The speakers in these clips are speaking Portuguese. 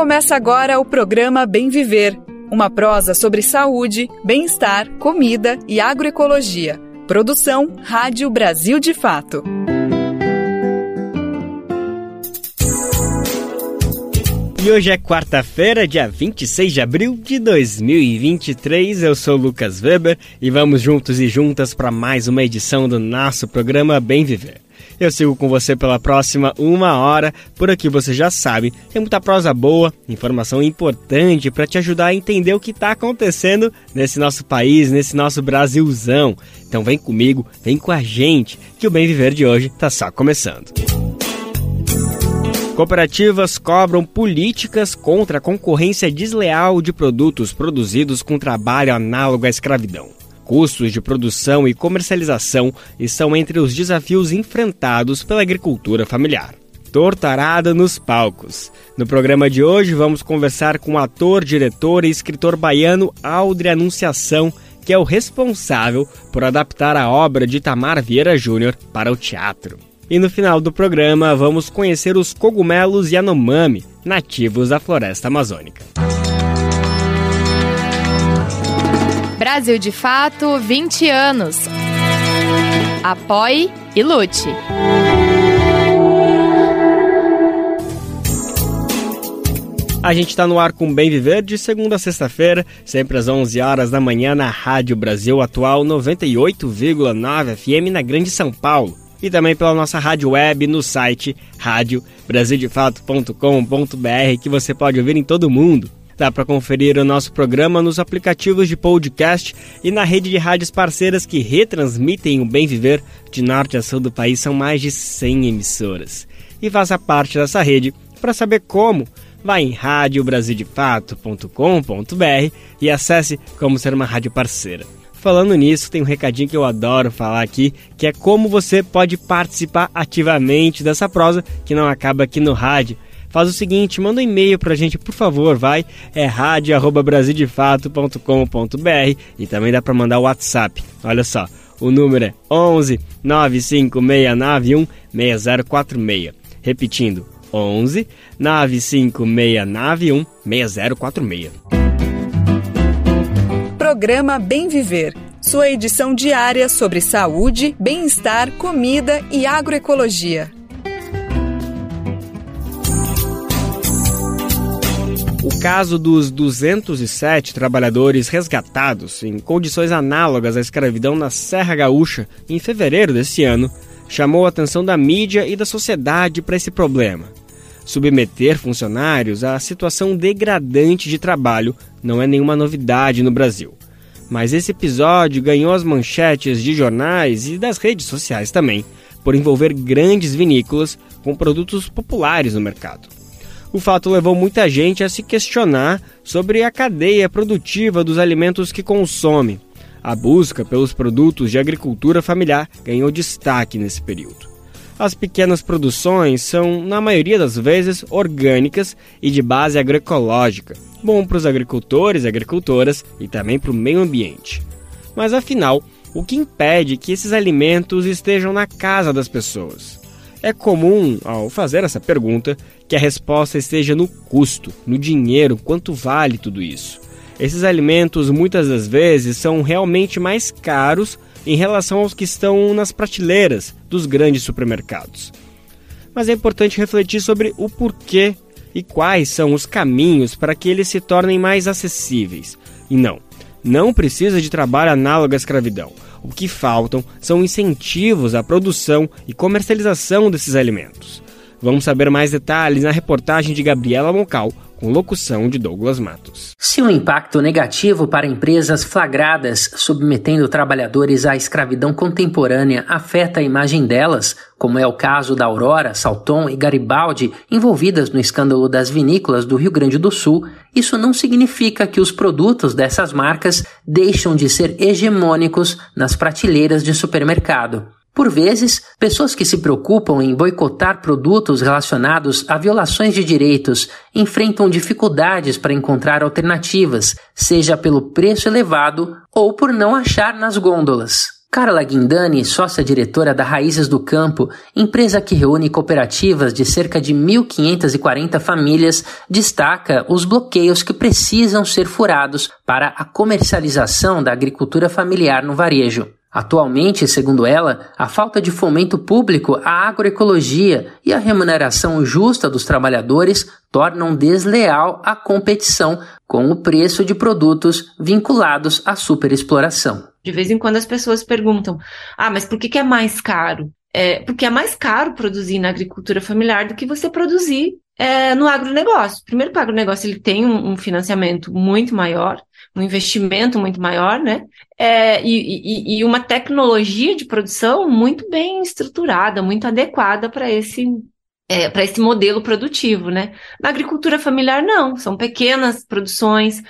Começa agora o programa Bem Viver, uma prosa sobre saúde, bem-estar, comida e agroecologia. Produção Rádio Brasil de Fato. E hoje é quarta-feira, dia 26 de abril de 2023. Eu sou Lucas Weber e vamos juntos e juntas para mais uma edição do nosso programa Bem Viver. Eu sigo com você pela próxima uma hora. Por aqui você já sabe, tem muita prosa boa, informação importante para te ajudar a entender o que está acontecendo nesse nosso país, nesse nosso Brasilzão. Então vem comigo, vem com a gente, que o Bem Viver de hoje está só começando. Cooperativas cobram políticas contra a concorrência desleal de produtos produzidos com trabalho análogo à escravidão custos de produção e comercialização estão entre os desafios enfrentados pela agricultura familiar. Tortarada nos palcos. No programa de hoje vamos conversar com o ator, diretor e escritor baiano Aldre Anunciação, que é o responsável por adaptar a obra de Tamar Vieira Júnior para o teatro. E no final do programa vamos conhecer os cogumelos Yanomami, nativos da floresta amazônica. Brasil de Fato 20 anos. Apoie e lute. A gente está no ar com Bem Viver de segunda a sexta-feira, sempre às 11 horas da manhã na Rádio Brasil Atual 98,9 FM na Grande São Paulo e também pela nossa rádio web no site radiobrasildefato.com.br que você pode ouvir em todo mundo. Dá para conferir o nosso programa nos aplicativos de podcast e na rede de rádios parceiras que retransmitem o bem viver de norte a sul do país. São mais de 100 emissoras. E faça parte dessa rede para saber como. Vá em radiobrasildefato.com.br e acesse como ser uma rádio parceira. Falando nisso, tem um recadinho que eu adoro falar aqui, que é como você pode participar ativamente dessa prosa que não acaba aqui no rádio faz o seguinte, manda um e-mail pra gente, por favor, vai, é radio@brasildefato.com.br e também dá para mandar o WhatsApp. Olha só, o número é 11 95691 6046. Repetindo, 11 95691 6046. Programa Bem Viver. Sua edição diária sobre saúde, bem-estar, comida e agroecologia. Caso dos 207 trabalhadores resgatados em condições análogas à escravidão na Serra Gaúcha em fevereiro desse ano chamou a atenção da mídia e da sociedade para esse problema. Submeter funcionários à situação degradante de trabalho não é nenhuma novidade no Brasil. Mas esse episódio ganhou as manchetes de jornais e das redes sociais também, por envolver grandes vinícolas com produtos populares no mercado o fato levou muita gente a se questionar sobre a cadeia produtiva dos alimentos que consome. A busca pelos produtos de agricultura familiar ganhou destaque nesse período. As pequenas produções são, na maioria das vezes, orgânicas e de base agroecológica, bom para os agricultores e agricultoras e também para o meio ambiente. Mas afinal, o que impede que esses alimentos estejam na casa das pessoas? É comum, ao fazer essa pergunta, que a resposta esteja no custo, no dinheiro, quanto vale tudo isso. Esses alimentos muitas das vezes são realmente mais caros em relação aos que estão nas prateleiras dos grandes supermercados. Mas é importante refletir sobre o porquê e quais são os caminhos para que eles se tornem mais acessíveis. E não, não precisa de trabalho análogo à escravidão. O que faltam são incentivos à produção e comercialização desses alimentos. Vamos saber mais detalhes na reportagem de Gabriela Moncal, com locução de Douglas Matos. Se o um impacto negativo para empresas flagradas submetendo trabalhadores à escravidão contemporânea afeta a imagem delas, como é o caso da Aurora, Salton e Garibaldi, envolvidas no escândalo das vinícolas do Rio Grande do Sul, isso não significa que os produtos dessas marcas deixam de ser hegemônicos nas prateleiras de supermercado. Por vezes, pessoas que se preocupam em boicotar produtos relacionados a violações de direitos enfrentam dificuldades para encontrar alternativas, seja pelo preço elevado ou por não achar nas gôndolas. Carla Guindani, sócia-diretora da Raízes do Campo, empresa que reúne cooperativas de cerca de 1.540 famílias, destaca os bloqueios que precisam ser furados para a comercialização da agricultura familiar no varejo. Atualmente, segundo ela, a falta de fomento público à agroecologia e a remuneração justa dos trabalhadores tornam desleal a competição com o preço de produtos vinculados à superexploração. De vez em quando as pessoas perguntam: ah, mas por que, é mais caro? É, porque é mais caro produzir na agricultura familiar do que você produzir é, no agronegócio. Primeiro, o agronegócio ele tem um, um financiamento muito maior, um investimento muito maior, né? É, e, e, e, uma tecnologia de produção muito bem estruturada, muito adequada para esse é, para esse modelo produtivo, né? Na agricultura familiar, não, são pequenas produções,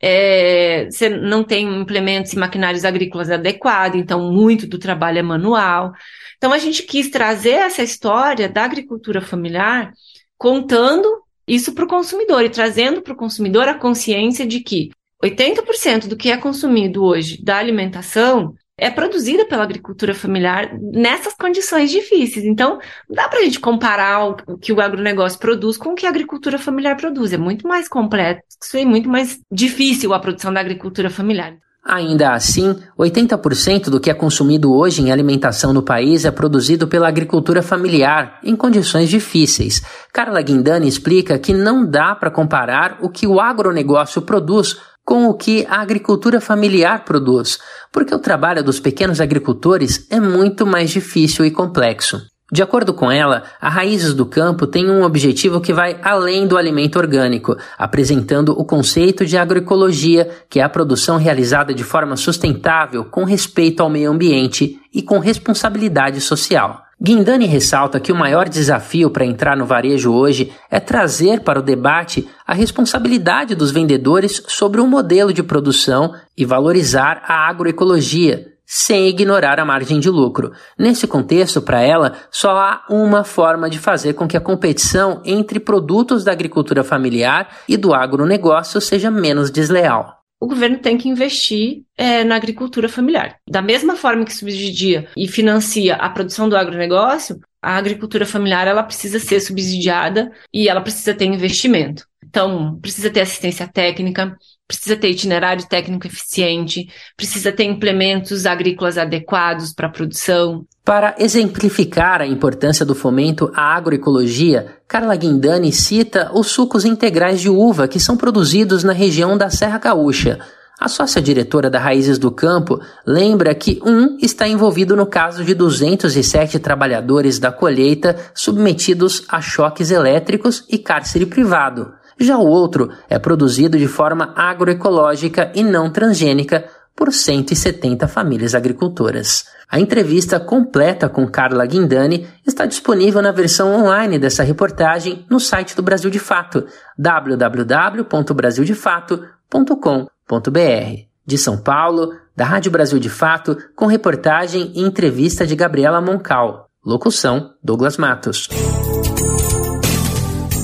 é, você não tem implementos e maquinários agrícolas adequados, então muito do trabalho é manual. Então a gente quis trazer essa história da agricultura familiar contando isso para o consumidor e trazendo para o consumidor a consciência de que 80% do que é consumido hoje da alimentação é produzida pela agricultura familiar nessas condições difíceis. Então, não dá para a gente comparar o que o agronegócio produz com o que a agricultura familiar produz. É muito mais complexo e muito mais difícil a produção da agricultura familiar. Ainda assim, 80% do que é consumido hoje em alimentação no país é produzido pela agricultura familiar, em condições difíceis. Carla Guindani explica que não dá para comparar o que o agronegócio produz com o que a agricultura familiar produz, porque o trabalho dos pequenos agricultores é muito mais difícil e complexo. De acordo com ela, a Raízes do Campo tem um objetivo que vai além do alimento orgânico, apresentando o conceito de agroecologia, que é a produção realizada de forma sustentável, com respeito ao meio ambiente e com responsabilidade social. Guindani ressalta que o maior desafio para entrar no varejo hoje é trazer para o debate a responsabilidade dos vendedores sobre o modelo de produção e valorizar a agroecologia, sem ignorar a margem de lucro. Nesse contexto, para ela, só há uma forma de fazer com que a competição entre produtos da agricultura familiar e do agronegócio seja menos desleal o governo tem que investir é, na agricultura familiar. Da mesma forma que subsidia e financia a produção do agronegócio, a agricultura familiar ela precisa ser subsidiada e ela precisa ter investimento. Então, precisa ter assistência técnica, precisa ter itinerário técnico eficiente, precisa ter implementos agrícolas adequados para a produção. Para exemplificar a importância do fomento à agroecologia, Carla Guindani cita os sucos integrais de uva que são produzidos na região da Serra Gaúcha. A sócia-diretora da Raízes do Campo lembra que um está envolvido no caso de 207 trabalhadores da colheita submetidos a choques elétricos e cárcere privado. Já o outro é produzido de forma agroecológica e não transgênica por 170 famílias agricultoras. A entrevista completa com Carla Guindani está disponível na versão online dessa reportagem no site do Brasil de Fato, www.brasildefato.com.br. De São Paulo, da Rádio Brasil de Fato, com reportagem e entrevista de Gabriela Moncal. Locução: Douglas Matos.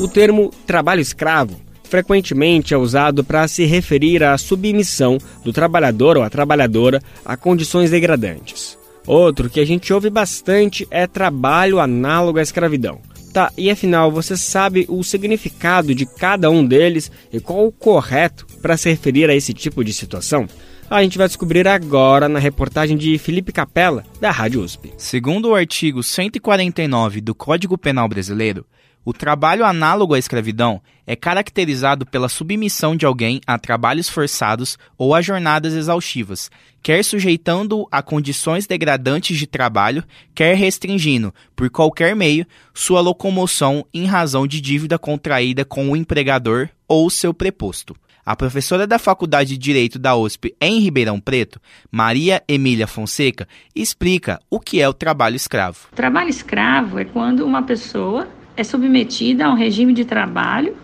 O termo trabalho escravo frequentemente é usado para se referir à submissão do trabalhador ou a trabalhadora a condições degradantes. Outro que a gente ouve bastante é trabalho análogo à escravidão. Tá, e afinal, você sabe o significado de cada um deles e qual o correto para se referir a esse tipo de situação? A gente vai descobrir agora na reportagem de Felipe Capella, da Rádio USP. Segundo o artigo 149 do Código Penal Brasileiro, o trabalho análogo à escravidão é caracterizado pela submissão de alguém a trabalhos forçados ou a jornadas exaustivas, quer sujeitando-o a condições degradantes de trabalho, quer restringindo, por qualquer meio, sua locomoção em razão de dívida contraída com o empregador ou seu preposto. A professora da Faculdade de Direito da USP em Ribeirão Preto, Maria Emília Fonseca, explica o que é o trabalho escravo. O trabalho escravo é quando uma pessoa é submetida a um regime de trabalho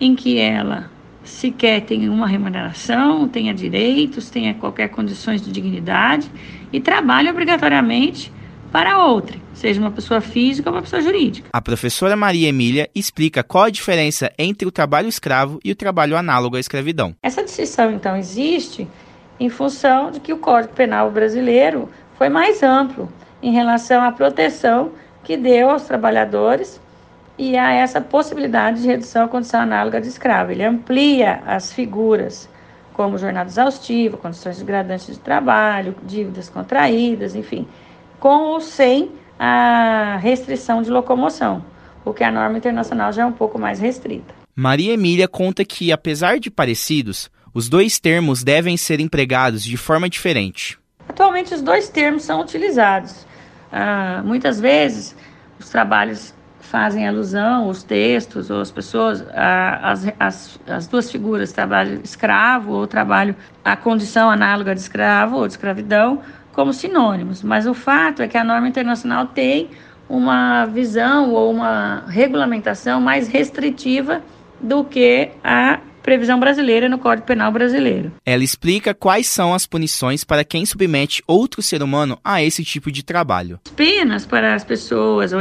em que ela sequer tem uma remuneração, tenha direitos, tenha qualquer condições de dignidade e trabalha obrigatoriamente para outra, seja uma pessoa física ou uma pessoa jurídica. A professora Maria Emília explica qual a diferença entre o trabalho escravo e o trabalho análogo à escravidão. Essa distinção, então, existe em função de que o Código Penal brasileiro foi mais amplo em relação à proteção que deu aos trabalhadores e a essa possibilidade de redução à condição análoga de escravo. Ele amplia as figuras como jornada exaustiva, condições degradantes de trabalho, dívidas contraídas, enfim, com ou sem a restrição de locomoção, porque a norma internacional já é um pouco mais restrita. Maria Emília conta que, apesar de parecidos, os dois termos devem ser empregados de forma diferente. Atualmente, os dois termos são utilizados. Ah, muitas vezes, os trabalhos fazem alusão, os textos ou as pessoas, as, as, as duas figuras, trabalho escravo ou trabalho, a condição análoga de escravo ou de escravidão, como sinônimos. Mas o fato é que a norma internacional tem uma visão ou uma regulamentação mais restritiva do que a previsão brasileira no Código Penal brasileiro. Ela explica quais são as punições para quem submete outro ser humano a esse tipo de trabalho. Penas para as pessoas,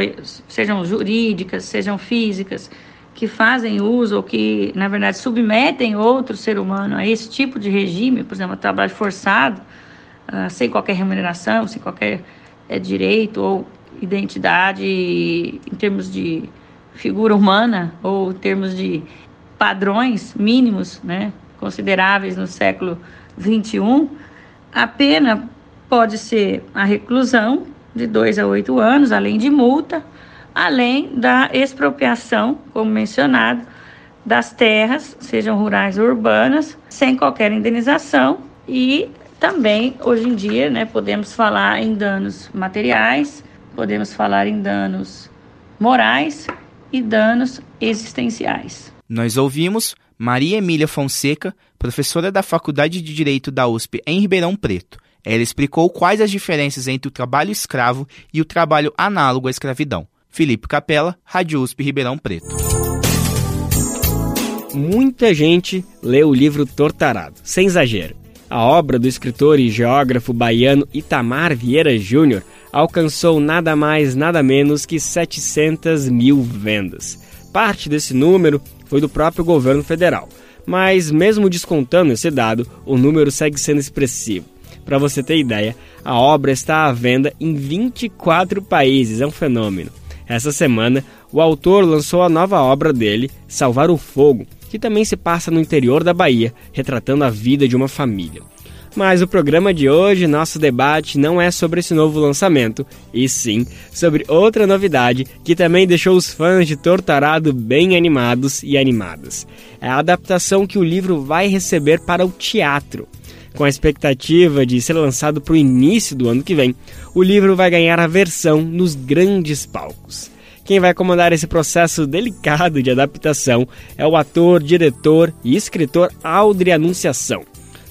sejam jurídicas, sejam físicas, que fazem uso ou que, na verdade, submetem outro ser humano a esse tipo de regime, por exemplo, trabalho forçado, uh, sem qualquer remuneração, sem qualquer é, direito ou identidade em termos de figura humana ou em termos de padrões mínimos, né, consideráveis no século 21, a pena pode ser a reclusão de dois a oito anos, além de multa, além da expropriação, como mencionado, das terras, sejam rurais ou urbanas, sem qualquer indenização e também hoje em dia, né, podemos falar em danos materiais, podemos falar em danos morais e danos existenciais. Nós ouvimos Maria Emília Fonseca, professora da Faculdade de Direito da USP em Ribeirão Preto. Ela explicou quais as diferenças entre o trabalho escravo e o trabalho análogo à escravidão. Felipe Capella, Rádio USP Ribeirão Preto. Muita gente lê o livro Tortarado, sem exagero. A obra do escritor e geógrafo baiano Itamar Vieira Júnior alcançou nada mais, nada menos que 700 mil vendas. Parte desse número foi do próprio governo federal. Mas, mesmo descontando esse dado, o número segue sendo expressivo. Para você ter ideia, a obra está à venda em 24 países, é um fenômeno. Essa semana, o autor lançou a nova obra dele, Salvar o Fogo, que também se passa no interior da Bahia, retratando a vida de uma família. Mas o programa de hoje, nosso debate, não é sobre esse novo lançamento, e sim sobre outra novidade que também deixou os fãs de Tortarado bem animados e animadas. É a adaptação que o livro vai receber para o teatro. Com a expectativa de ser lançado para o início do ano que vem, o livro vai ganhar a versão nos grandes palcos. Quem vai comandar esse processo delicado de adaptação é o ator, diretor e escritor Aldri Anunciação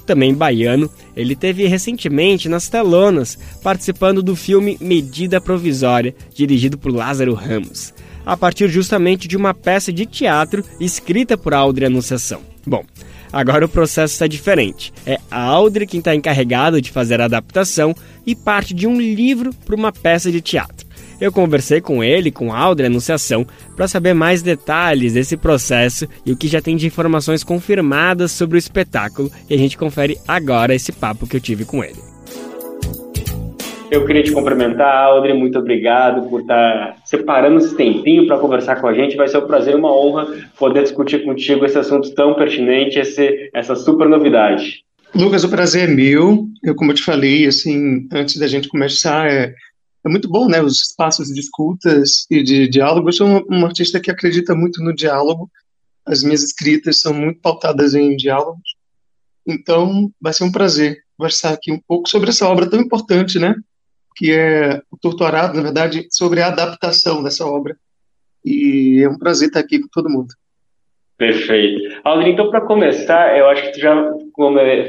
também baiano, ele teve recentemente nas telonas, participando do filme Medida Provisória, dirigido por Lázaro Ramos, a partir justamente de uma peça de teatro escrita por Aldri Anunciação. Bom, agora o processo está diferente. É a quem está encarregado de fazer a adaptação e parte de um livro para uma peça de teatro. Eu conversei com ele, com a Aldre Anunciação, para saber mais detalhes desse processo e o que já tem de informações confirmadas sobre o espetáculo. E a gente confere agora esse papo que eu tive com ele. Eu queria te cumprimentar, Aldre. Muito obrigado por estar separando esse tempinho para conversar com a gente. Vai ser um prazer e uma honra poder discutir contigo esse assunto tão pertinente, esse, essa super novidade. Lucas, o prazer é meu. Eu, como eu te falei, assim, antes da gente começar, é, é muito bom, né? Os espaços de escutas e de diálogo. Eu sou um, artista que acredita muito no diálogo. As minhas escritas são muito pautadas em diálogos. Então, vai ser um prazer conversar aqui um pouco sobre essa obra tão importante, né? Que é o Torturado, na verdade, sobre a adaptação dessa obra. E é um prazer estar aqui com todo mundo. Perfeito. Aldir, então, para começar, eu acho que tu já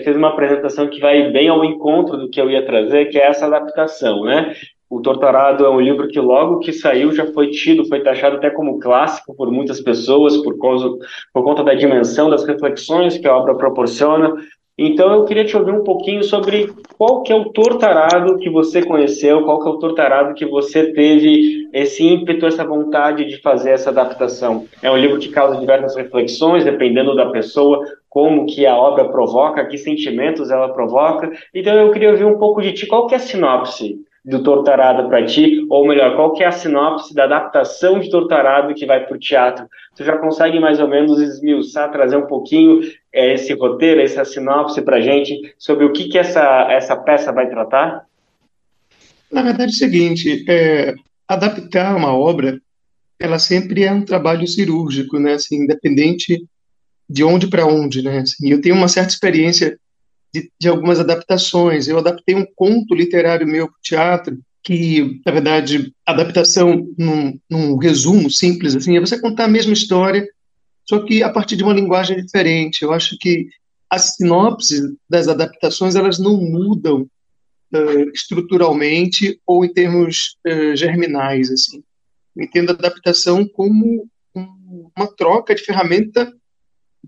fez uma apresentação que vai bem ao encontro do que eu ia trazer, que é essa adaptação, né? O Torturado é um livro que logo que saiu já foi tido, foi taxado até como clássico por muitas pessoas por, causa, por conta da dimensão das reflexões que a obra proporciona. Então eu queria te ouvir um pouquinho sobre qual que é o Tortarado que você conheceu, qual que é o Tortarado que você teve esse ímpeto, essa vontade de fazer essa adaptação. É um livro que causa diversas reflexões, dependendo da pessoa, como que a obra provoca, que sentimentos ela provoca. Então eu queria ouvir um pouco de ti. Qual que é a sinopse do Torturado para ti? Ou melhor, qual que é a sinopse da adaptação de Torturado que vai para o teatro? Tu já consegue mais ou menos esmiuçar, trazer um pouquinho é, esse roteiro, essa sinopse para gente sobre o que, que essa, essa peça vai tratar? Na verdade é o seguinte, é, adaptar uma obra, ela sempre é um trabalho cirúrgico, né? Assim, independente de onde para onde, né? Assim, eu tenho uma certa experiência de, de, algumas adaptações. Eu adaptei um conto literário meu para teatro, que, na verdade, adaptação, num, num, resumo simples, assim, é você contar a mesma história, só que a partir de uma linguagem diferente. Eu acho que as sinopses das adaptações, elas não mudam uh, estruturalmente ou em termos uh, germinais, assim. Eu entendo a adaptação como um, uma troca de ferramenta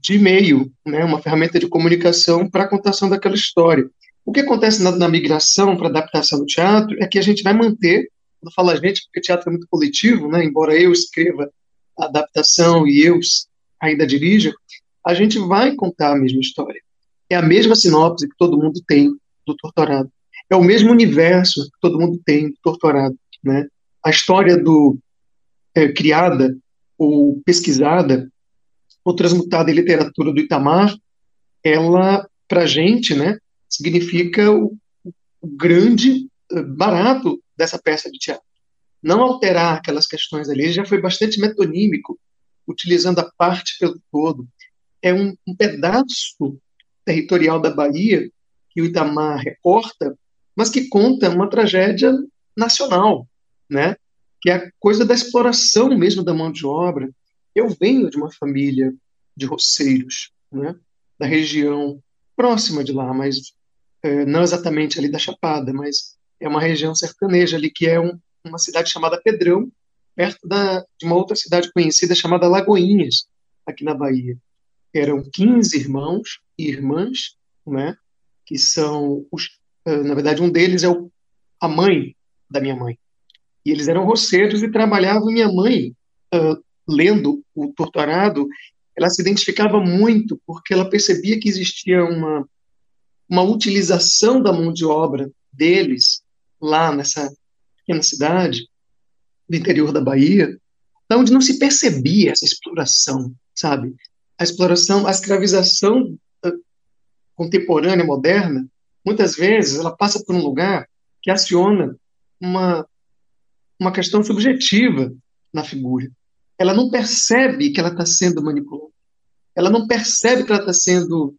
de e-mail, né, uma ferramenta de comunicação para a contação daquela história. O que acontece na, na migração para adaptação do teatro é que a gente vai manter, quando fala a gente, porque teatro é muito coletivo, né, embora eu escreva a adaptação e eu ainda dirija, a gente vai contar a mesma história. É a mesma sinopse que todo mundo tem do Torturado. É o mesmo universo que todo mundo tem do Torturado. Né? A história do é, criada ou pesquisada ou transmutada em literatura do Itamar, ela, para a gente, né, significa o, o grande eh, barato dessa peça de teatro. Não alterar aquelas questões ali, já foi bastante metonímico, utilizando a parte pelo todo. É um, um pedaço territorial da Bahia que o Itamar recorta, mas que conta uma tragédia nacional, né? que é a coisa da exploração mesmo da mão de obra, eu venho de uma família de roceiros, né, da região próxima de lá, mas é, não exatamente ali da Chapada, mas é uma região sertaneja ali que é um, uma cidade chamada Pedrão, perto da, de uma outra cidade conhecida chamada Lagoinhas, aqui na Bahia. Eram 15 irmãos e irmãs, né, que são os, é, na verdade um deles é o, a mãe da minha mãe. E eles eram roceiros e trabalhavam. Minha mãe uh, lendo o Torturado, ela se identificava muito porque ela percebia que existia uma, uma utilização da mão de obra deles lá nessa pequena cidade do interior da Bahia, onde não se percebia essa exploração, sabe? A exploração, a escravização ah, contemporânea, moderna, muitas vezes ela passa por um lugar que aciona uma, uma questão subjetiva na figura ela não percebe que ela está sendo manipulada. Ela não percebe que ela está sendo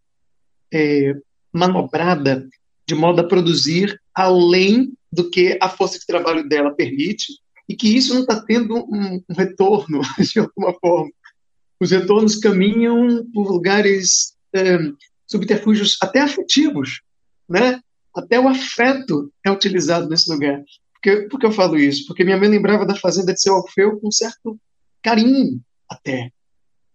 é, manobrada de modo a produzir além do que a força de trabalho dela permite e que isso não está tendo um, um, retorno de alguma forma. Os retornos caminham por lugares é, subterfúgios até afetivos, né? Até o afeto é utilizado nesse lugar. Por que, por que eu falo isso? Porque minha mãe lembrava da fazenda de seu Alfeu com certo carinho até.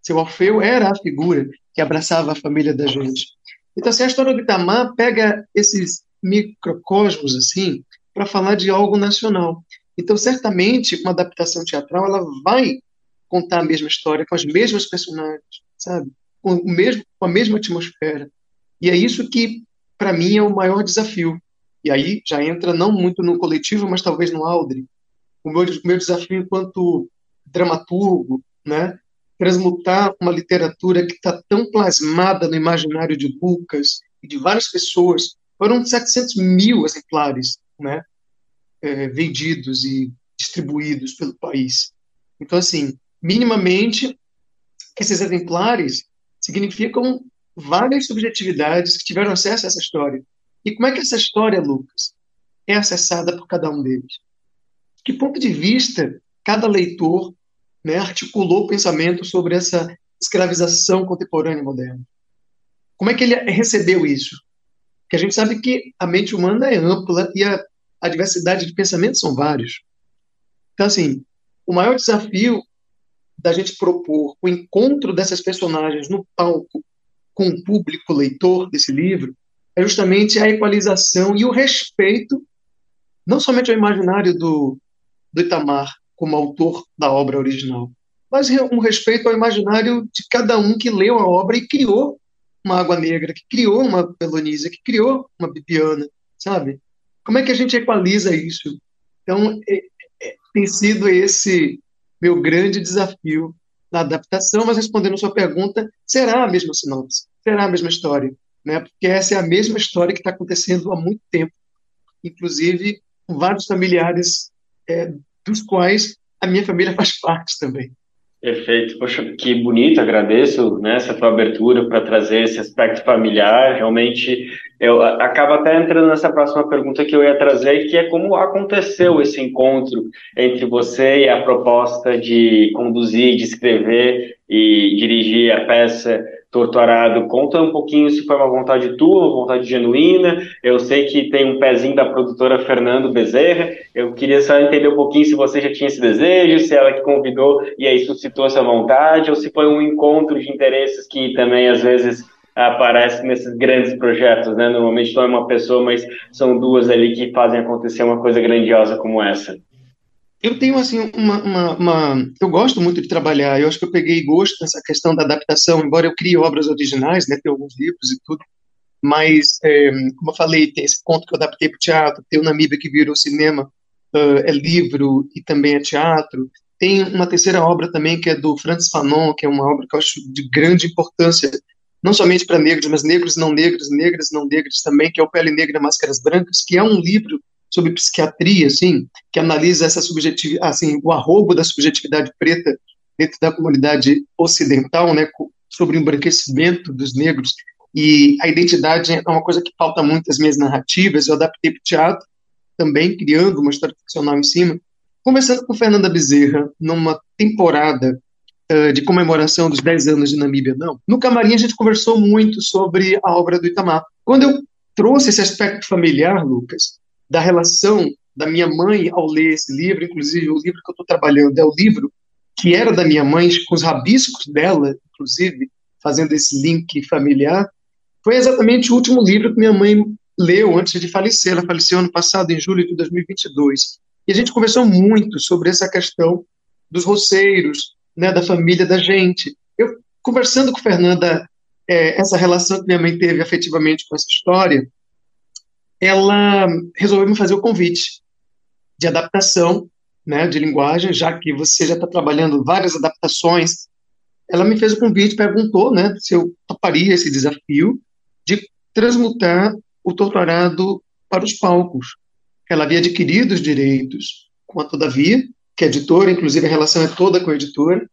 Seu Orfeu era a figura que abraçava a família da gente. Então, assim, a história do Itamar pega esses microcosmos assim para falar de algo nacional. Então, certamente, uma adaptação teatral ela vai contar a mesma história com as mesmas personagens, sabe? Com, o mesmo, com a mesma atmosfera. E é isso que, para mim, é o maior desafio. E aí já entra não muito no coletivo, mas talvez no Aldre. O meu, o meu desafio enquanto dramaturgo, né? transmutar uma literatura que está tão plasmada no imaginário de Lucas e de várias pessoas. Foram 700 mil exemplares né? É, vendidos e distribuídos pelo país. Então, assim, minimamente, esses exemplares significam várias subjetividades que tiveram acesso a essa história. E como é que essa história, Lucas, é acessada por cada um deles? Que ponto de vista cada leitor né, articulou o pensamento sobre essa escravização contemporânea moderna. Como é que ele recebeu isso? Porque a gente sabe que a mente humana é ampla e a, a diversidade de pensamentos são vários. Então, assim, o maior desafio da gente propor o encontro dessas personagens no palco com o público leitor desse livro é justamente a equalização e o respeito, não somente ao imaginário do, do Itamar, como autor da obra original, mas um respeito ao imaginário de cada um que leu a obra e criou uma Água Negra, que criou uma Pelonísia, que criou uma Bibiana, sabe? Como é que a gente equaliza isso? Então, é, é, tem sido esse meu grande desafio na adaptação, mas respondendo a sua pergunta, será a mesma sinopse, será a mesma história, né? Porque essa é a mesma história que está acontecendo há muito tempo, inclusive com vários familiares é, dos quais a minha família faz parte também. Perfeito, poxa, que bonito, agradeço né, essa tua abertura para trazer esse aspecto familiar. Realmente, eu acabo até entrando nessa próxima pergunta que eu ia trazer, que é como aconteceu esse encontro entre você e a proposta de conduzir, de escrever e dirigir a peça Torturado. Conta um pouquinho se foi uma vontade tua, uma vontade genuína. Eu sei que tem um pezinho da produtora Fernando Bezerra. Eu queria só entender um pouquinho se você já tinha esse desejo, se ela que convidou e aí suscitou essa vontade, ou se foi um encontro de interesses que também às vezes aparece nesses grandes projetos, né? Normalmente não é uma pessoa, mas são duas ali que fazem acontecer uma coisa grandiosa como essa. Eu tenho, assim, uma, uma, uma, Eu gosto muito de trabalhar, eu acho que eu peguei gosto nessa questão da adaptação, embora eu crie obras originais, né, tem alguns livros e tudo, mas, é, como eu falei, tem esse conto que eu adaptei para o teatro, tem o Namíbia que virou cinema, uh, é livro e também é teatro, tem uma terceira obra também que é do Francis Fanon, que é uma obra que eu acho de grande importância, não somente para negros, mas negros, não negros, negras, não negras também, que é o Pele Negra Máscaras Brancas, que é um livro sobre psiquiatria, assim, que analisa essa subjetividade, assim, o arrobo da subjetividade preta dentro da comunidade ocidental, né, sobre o embranquecimento dos negros e a identidade é uma coisa que falta muito as minhas narrativas. Eu adaptei para o teatro também, criando uma história ficcional em cima. Conversando com Fernanda Bezerra numa temporada uh, de comemoração dos 10 anos de Namíbia, não. No camarim a gente conversou muito sobre a obra do Itamar. Quando eu trouxe esse aspecto familiar, Lucas, da relação da minha mãe ao ler esse livro, inclusive o livro que eu estou trabalhando é o livro que era da minha mãe, com os rabiscos dela, inclusive, fazendo esse link familiar, foi exatamente o último livro que minha mãe leu antes de falecer. Ela faleceu ano passado, em julho de 2022. E a gente conversou muito sobre essa questão dos roceiros, né, da família da gente. Eu, conversando com Fernanda, é, essa relação que minha mãe teve afetivamente com essa história, ela resolveu me fazer o convite de adaptação né, de linguagem, já que você já está trabalhando várias adaptações. Ela me fez o convite, perguntou né, se eu toparia esse desafio de transmutar o torturado para os palcos. Ela havia adquirido os direitos com a Todavia, que é editora, inclusive a relação é toda com a editora,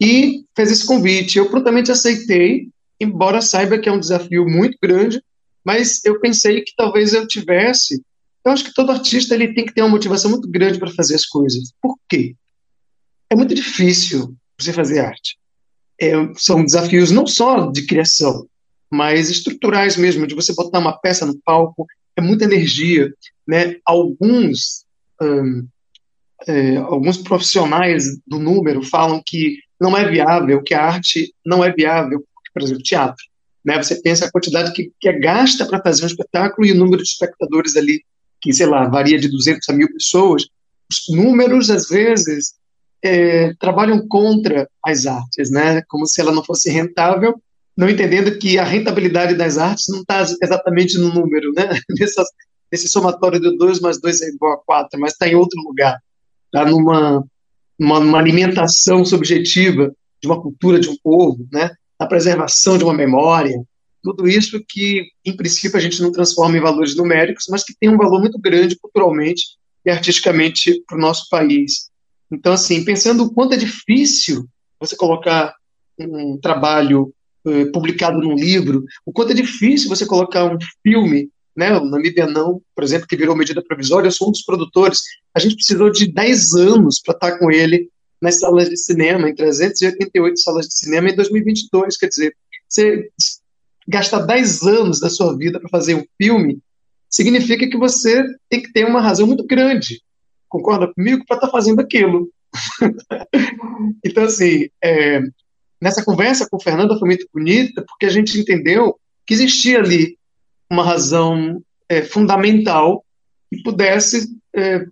e fez esse convite. Eu prontamente aceitei, embora saiba que é um desafio muito grande, mas eu pensei que talvez eu tivesse. Eu acho que todo artista ele tem que ter uma motivação muito grande para fazer as coisas. Por quê? É muito difícil você fazer arte. É, são desafios não só de criação, mas estruturais mesmo, de você botar uma peça no palco, é muita energia. Né? Alguns, hum, é, alguns profissionais do número falam que não é viável, que a arte não é viável, por exemplo, teatro. Né? Você pensa a quantidade que, que é gasta para fazer um espetáculo e o número de espectadores ali, que, sei lá, varia de 200 a mil pessoas. Os números, às vezes, é, trabalham contra as artes, né? como se ela não fosse rentável, não entendendo que a rentabilidade das artes não está exatamente no número, né? Nesse somatório de 2 mais 2 é igual a 4, mas está em outro lugar. Está numa, numa, numa alimentação subjetiva de uma cultura de um povo, né? A preservação de uma memória, tudo isso que, em princípio, a gente não transforma em valores numéricos, mas que tem um valor muito grande culturalmente e artisticamente para o nosso país. Então, assim, pensando o quanto é difícil você colocar um trabalho eh, publicado num livro, o quanto é difícil você colocar um filme, né, o Namíbia Não, por exemplo, que virou medida provisória, eu sou um dos produtores, a gente precisou de 10 anos para estar com ele nas salas de cinema, em 388 salas de cinema em 2022. Quer dizer, você gastar 10 anos da sua vida para fazer um filme significa que você tem que ter uma razão muito grande, concorda comigo, para estar tá fazendo aquilo. então, assim, é, nessa conversa com o Fernanda foi muito bonita, porque a gente entendeu que existia ali uma razão é, fundamental que pudesse é,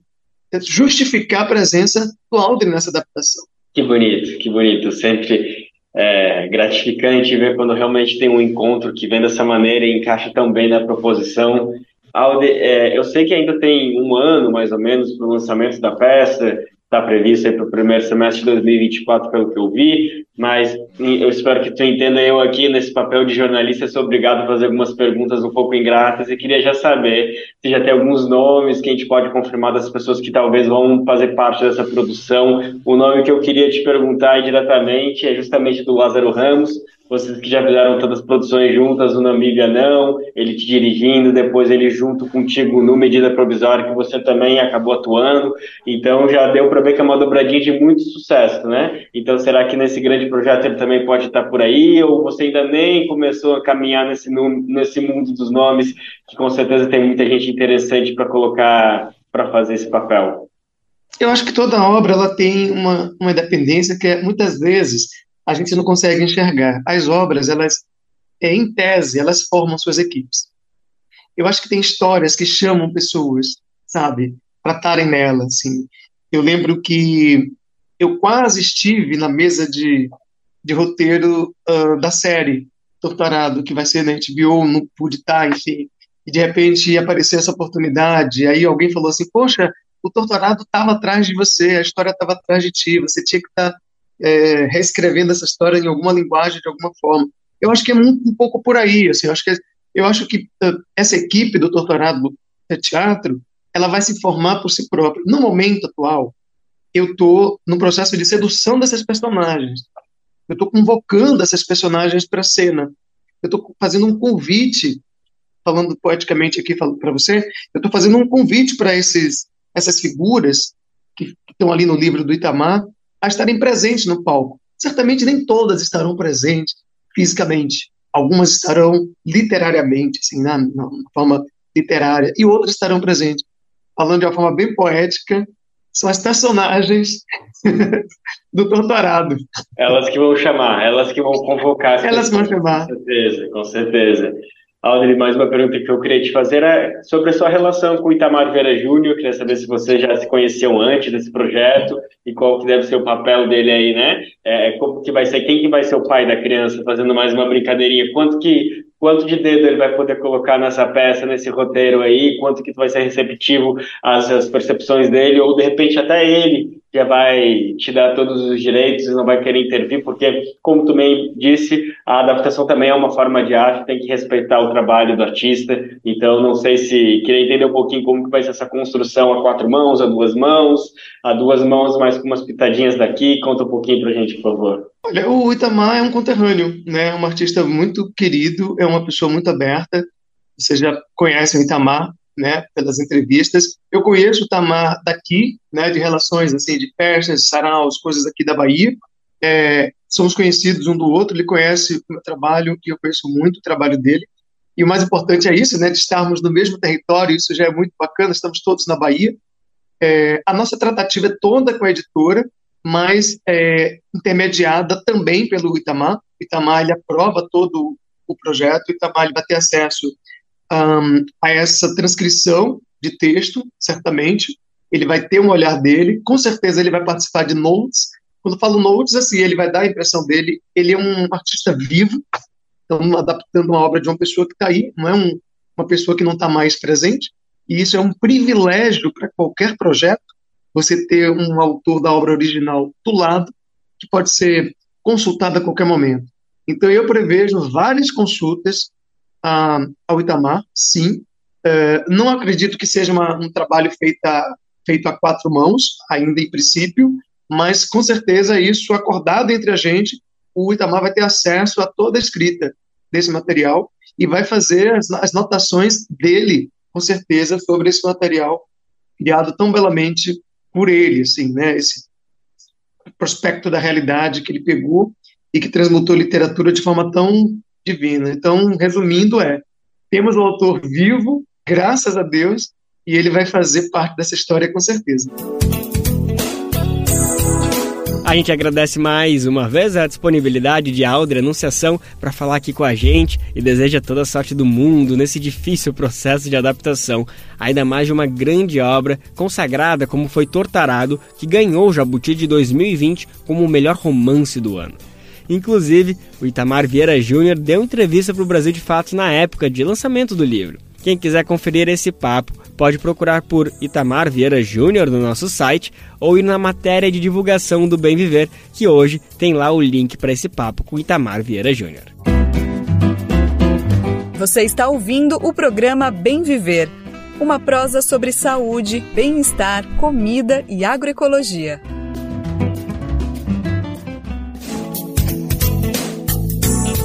justificar a presença do Aldrin nessa adaptação. Que bonito, que bonito. Sempre é, gratificante ver quando realmente tem um encontro que vem dessa maneira e encaixa tão bem na proposição. Alde, é, eu sei que ainda tem um ano, mais ou menos, para o lançamento da peça, está previsto para o primeiro semestre de 2024, pelo que eu vi, mas eu espero que tu entenda eu aqui nesse papel de jornalista, sou obrigado a fazer algumas perguntas um pouco ingratas e queria já saber se já tem alguns nomes que a gente pode confirmar das pessoas que talvez vão fazer parte dessa produção. O nome que eu queria te perguntar diretamente é justamente do Lázaro Ramos, vocês que já fizeram todas as produções juntas, o Namíbia não, ele te dirigindo, depois ele junto contigo no Medida Provisória, que você também acabou atuando, então já deu para ver que é uma dobradinha de muito sucesso, né? Então será que nesse grande projeto ele também pode estar por aí, ou você ainda nem começou a caminhar nesse, nesse mundo dos nomes, que com certeza tem muita gente interessante para colocar, para fazer esse papel? Eu acho que toda obra ela tem uma, uma dependência que é, muitas vezes a gente não consegue enxergar. As obras, elas, é, em tese, elas formam suas equipes. Eu acho que tem histórias que chamam pessoas, sabe, para estarem nela, assim. Eu lembro que eu quase estive na mesa de, de roteiro uh, da série Torturado, que vai ser na HBO, não pude estar, enfim. E de repente apareceu essa oportunidade, aí alguém falou assim, poxa, o Torturado estava atrás de você, a história estava atrás de ti, você tinha que estar tá é, reescrevendo essa história em alguma linguagem, de alguma forma. Eu acho que é um pouco por aí, assim, eu acho que, eu acho que uh, essa equipe do Torturado Teatro, ela vai se formar por si própria. No momento atual, eu estou no processo de sedução dessas personagens. Eu estou convocando essas personagens para a cena. Eu estou fazendo um convite, falando poeticamente aqui para você, eu estou fazendo um convite para esses essas figuras que estão ali no livro do Itamar a estarem presentes no palco. Certamente nem todas estarão presentes fisicamente. Algumas estarão literariamente, assim, na, na forma literária, e outras estarão presentes. Falando de uma forma bem poética, são as personagens do doutorado. Elas que vão chamar, elas que vão convocar. Elas vão chamar. Com certeza, com certeza. Aldri, mais uma pergunta que eu queria te fazer é sobre a sua relação com o Itamar Vieira Júnior. Queria saber se vocês já se conheciam antes desse projeto e qual que deve ser o papel dele aí, né? É, como que vai ser, quem que vai ser o pai da criança, fazendo mais uma brincadeirinha? Quanto que quanto de dedo ele vai poder colocar nessa peça, nesse roteiro aí, quanto que vai ser receptivo às, às percepções dele, ou de repente até ele já vai te dar todos os direitos e não vai querer intervir, porque, como tu bem disse, a adaptação também é uma forma de arte, tem que respeitar o trabalho do artista, então não sei se, queria entender um pouquinho como que vai ser essa construção a quatro mãos, a duas mãos, a duas mãos, mas com umas pitadinhas daqui, conta um pouquinho pra gente, por favor. Olha, o Itamar é um conterrâneo, né, é um artista muito querido, é uma pessoa muito aberta, você já conhece o Itamar, né, pelas entrevistas. Eu conheço o Tamar daqui, né, de relações assim, de festas, saraus, coisas aqui da Bahia. É, somos conhecidos um do outro, ele conhece o meu trabalho e eu conheço muito o trabalho dele. E o mais importante é isso, né, de estarmos no mesmo território, isso já é muito bacana, estamos todos na Bahia. É, a nossa tratativa é toda com a editora, mas é, intermediada também pelo Itamar. O Itamar ele aprova todo o projeto, o Itamar ele vai ter acesso um, a essa transcrição de texto, certamente. Ele vai ter um olhar dele, com certeza ele vai participar de notes. Quando falo notes, assim, ele vai dar a impressão dele, ele é um artista vivo, então adaptando uma obra de uma pessoa que está aí, não é um, uma pessoa que não está mais presente. E isso é um privilégio para qualquer projeto, você ter um autor da obra original do lado, que pode ser consultado a qualquer momento. Então, eu prevejo várias consultas a, ao Itamar, sim. É, não acredito que seja uma, um trabalho feito a, feito a quatro mãos, ainda em princípio, mas com certeza isso acordado entre a gente, o Itamar vai ter acesso a toda a escrita desse material e vai fazer as, as notações dele, com certeza, sobre esse material criado tão belamente por ele, assim, né? Esse prospecto da realidade que ele pegou e que transmutou literatura de forma tão divina. Então, resumindo, é: temos o autor vivo, graças a Deus, e ele vai fazer parte dessa história com certeza. A gente agradece mais uma vez a disponibilidade de Aldre Anunciação para falar aqui com a gente e deseja toda a sorte do mundo nesse difícil processo de adaptação, ainda mais de uma grande obra consagrada como foi Tortarado, que ganhou o Jabuti de 2020 como o melhor romance do ano. Inclusive, o Itamar Vieira Júnior deu entrevista para o Brasil de Fatos na época de lançamento do livro. Quem quiser conferir esse papo, pode procurar por Itamar Vieira Júnior no nosso site ou ir na matéria de divulgação do Bem Viver, que hoje tem lá o link para esse papo com Itamar Vieira Júnior. Você está ouvindo o programa Bem Viver, uma prosa sobre saúde, bem-estar, comida e agroecologia.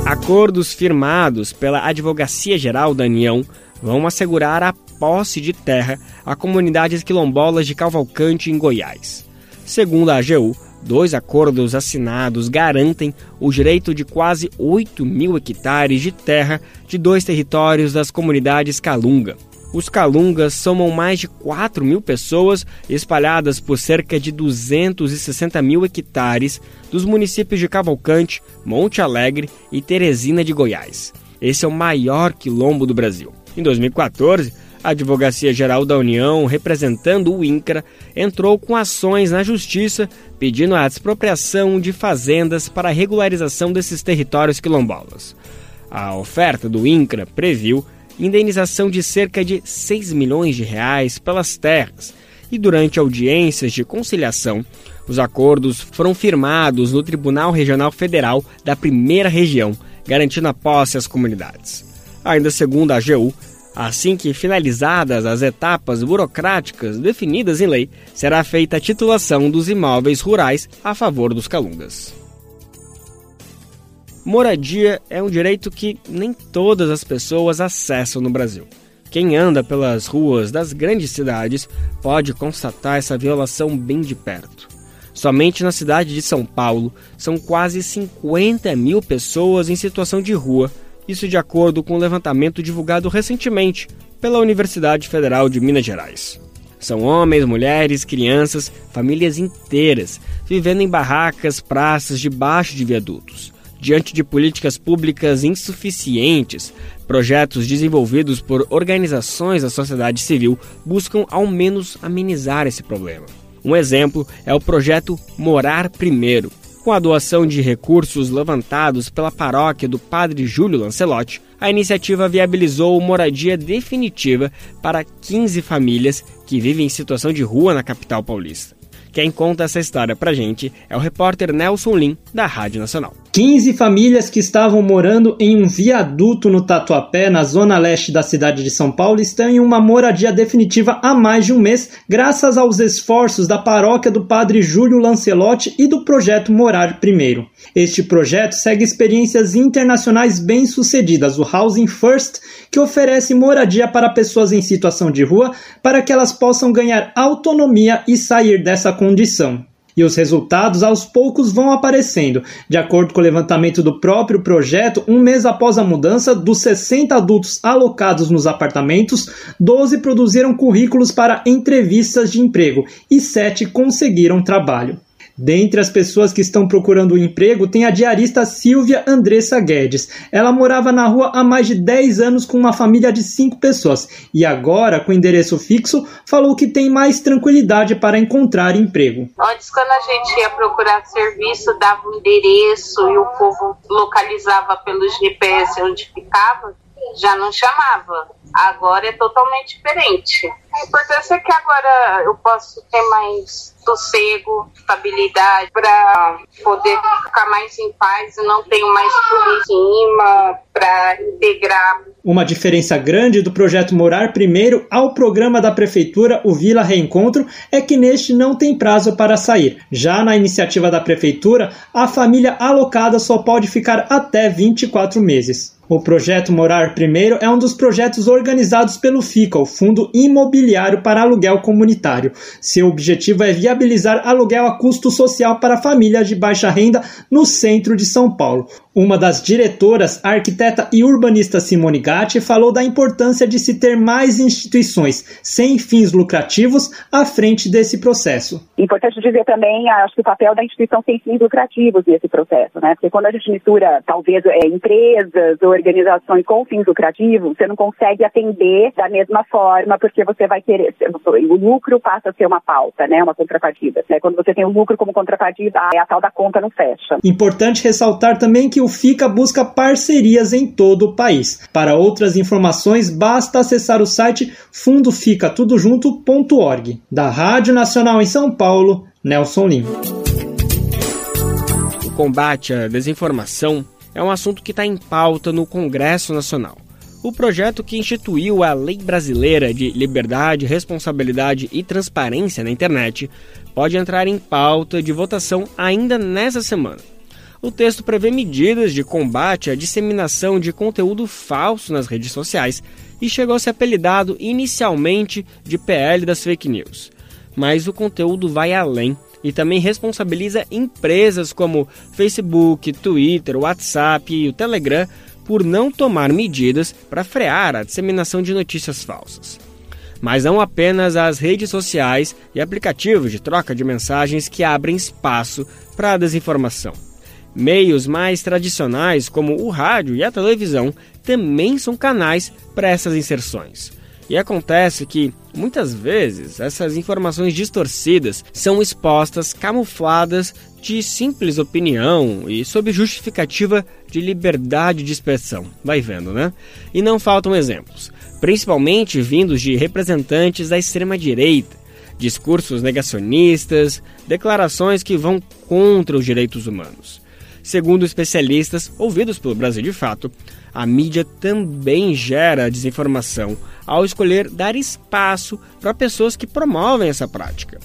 Acordos firmados pela Advocacia Geral da União vão assegurar a posse de terra a comunidades quilombolas de Cavalcante, em Goiás. Segundo a AGU, dois acordos assinados garantem o direito de quase 8 mil hectares de terra de dois territórios das comunidades Calunga. Os Calungas somam mais de 4 mil pessoas espalhadas por cerca de 260 mil hectares dos municípios de Cavalcante, Monte Alegre e Teresina de Goiás. Esse é o maior quilombo do Brasil. Em 2014, a Advocacia Geral da União, representando o INCRA, entrou com ações na Justiça pedindo a expropriação de fazendas para a regularização desses territórios quilombolas. A oferta do INCRA previu indenização de cerca de 6 milhões de reais pelas terras e durante audiências de conciliação, os acordos foram firmados no Tribunal Regional Federal da Primeira Região, garantindo a posse às comunidades. Ainda segundo a AGU, assim que finalizadas as etapas burocráticas definidas em lei, será feita a titulação dos imóveis rurais a favor dos calungas. Moradia é um direito que nem todas as pessoas acessam no Brasil. Quem anda pelas ruas das grandes cidades pode constatar essa violação bem de perto. Somente na cidade de São Paulo são quase 50 mil pessoas em situação de rua, isso de acordo com o um levantamento divulgado recentemente pela Universidade Federal de Minas Gerais. São homens, mulheres, crianças, famílias inteiras, vivendo em barracas, praças, debaixo de viadutos diante de políticas públicas insuficientes, projetos desenvolvidos por organizações da sociedade civil buscam ao menos amenizar esse problema. Um exemplo é o projeto Morar Primeiro. Com a doação de recursos levantados pela paróquia do Padre Júlio Lancelotti, a iniciativa viabilizou moradia definitiva para 15 famílias que vivem em situação de rua na capital paulista. Quem conta essa história pra gente é o repórter Nelson Lim, da Rádio Nacional. 15 famílias que estavam morando em um viaduto no Tatuapé, na zona leste da cidade de São Paulo, estão em uma moradia definitiva há mais de um mês, graças aos esforços da paróquia do Padre Júlio Lancelotti e do projeto Morar Primeiro. Este projeto segue experiências internacionais bem-sucedidas, o Housing First, que oferece moradia para pessoas em situação de rua para que elas possam ganhar autonomia e sair dessa condição e os resultados aos poucos vão aparecendo. De acordo com o levantamento do próprio projeto, um mês após a mudança, dos 60 adultos alocados nos apartamentos, 12 produziram currículos para entrevistas de emprego e 7 conseguiram trabalho. Dentre as pessoas que estão procurando um emprego, tem a diarista Silvia Andressa Guedes. Ela morava na rua há mais de 10 anos com uma família de 5 pessoas e agora, com endereço fixo, falou que tem mais tranquilidade para encontrar emprego. Antes, quando a gente ia procurar serviço, dava um endereço e o povo localizava pelo GPS onde ficava, já não chamava. Agora é totalmente diferente. A importância é que agora eu posso ter mais sossego, estabilidade, para poder ficar mais em paz não tenho mais por cima para integrar. Uma diferença grande do projeto Morar Primeiro ao programa da Prefeitura, o Vila Reencontro, é que neste não tem prazo para sair. Já na iniciativa da Prefeitura, a família alocada só pode ficar até 24 meses. O projeto Morar Primeiro é um dos projetos organizados pelo FICA, o Fundo Imobiliário para Aluguel Comunitário. Seu objetivo é viabilizar aluguel a custo social para famílias de baixa renda no centro de São Paulo. Uma das diretoras, a arquiteta e urbanista Simone Gatti, falou da importância de se ter mais instituições sem fins lucrativos à frente desse processo. Importante dizer também, acho que o papel da instituição sem fins lucrativos nesse processo, né? Porque quando a gente mistura, talvez, é, empresas ou organizações com fins lucrativos, você não consegue atender da mesma forma, porque você vai querer. O lucro passa a ser uma pauta, né? Uma contrapartida. Né? Quando você tem o lucro como contrapartida, a tal da conta não fecha. Importante ressaltar também que o FICA busca parcerias em todo o país. Para outras informações, basta acessar o site fundoficatudojunto.org. Da Rádio Nacional em São Paulo, Nelson Lima. O combate à desinformação é um assunto que está em pauta no Congresso Nacional. O projeto que instituiu a Lei Brasileira de Liberdade, Responsabilidade e Transparência na Internet pode entrar em pauta de votação ainda nessa semana. O texto prevê medidas de combate à disseminação de conteúdo falso nas redes sociais e chegou a ser apelidado inicialmente de PL das fake news. Mas o conteúdo vai além e também responsabiliza empresas como Facebook, Twitter, WhatsApp e o Telegram por não tomar medidas para frear a disseminação de notícias falsas. Mas não apenas as redes sociais e aplicativos de troca de mensagens que abrem espaço para a desinformação. Meios mais tradicionais, como o rádio e a televisão, também são canais para essas inserções. E acontece que, muitas vezes, essas informações distorcidas são expostas camufladas de simples opinião e sob justificativa de liberdade de expressão. Vai vendo, né? E não faltam exemplos, principalmente vindos de representantes da extrema-direita, discursos negacionistas, declarações que vão contra os direitos humanos. Segundo especialistas ouvidos pelo Brasil de Fato, a mídia também gera desinformação ao escolher dar espaço para pessoas que promovem essa prática.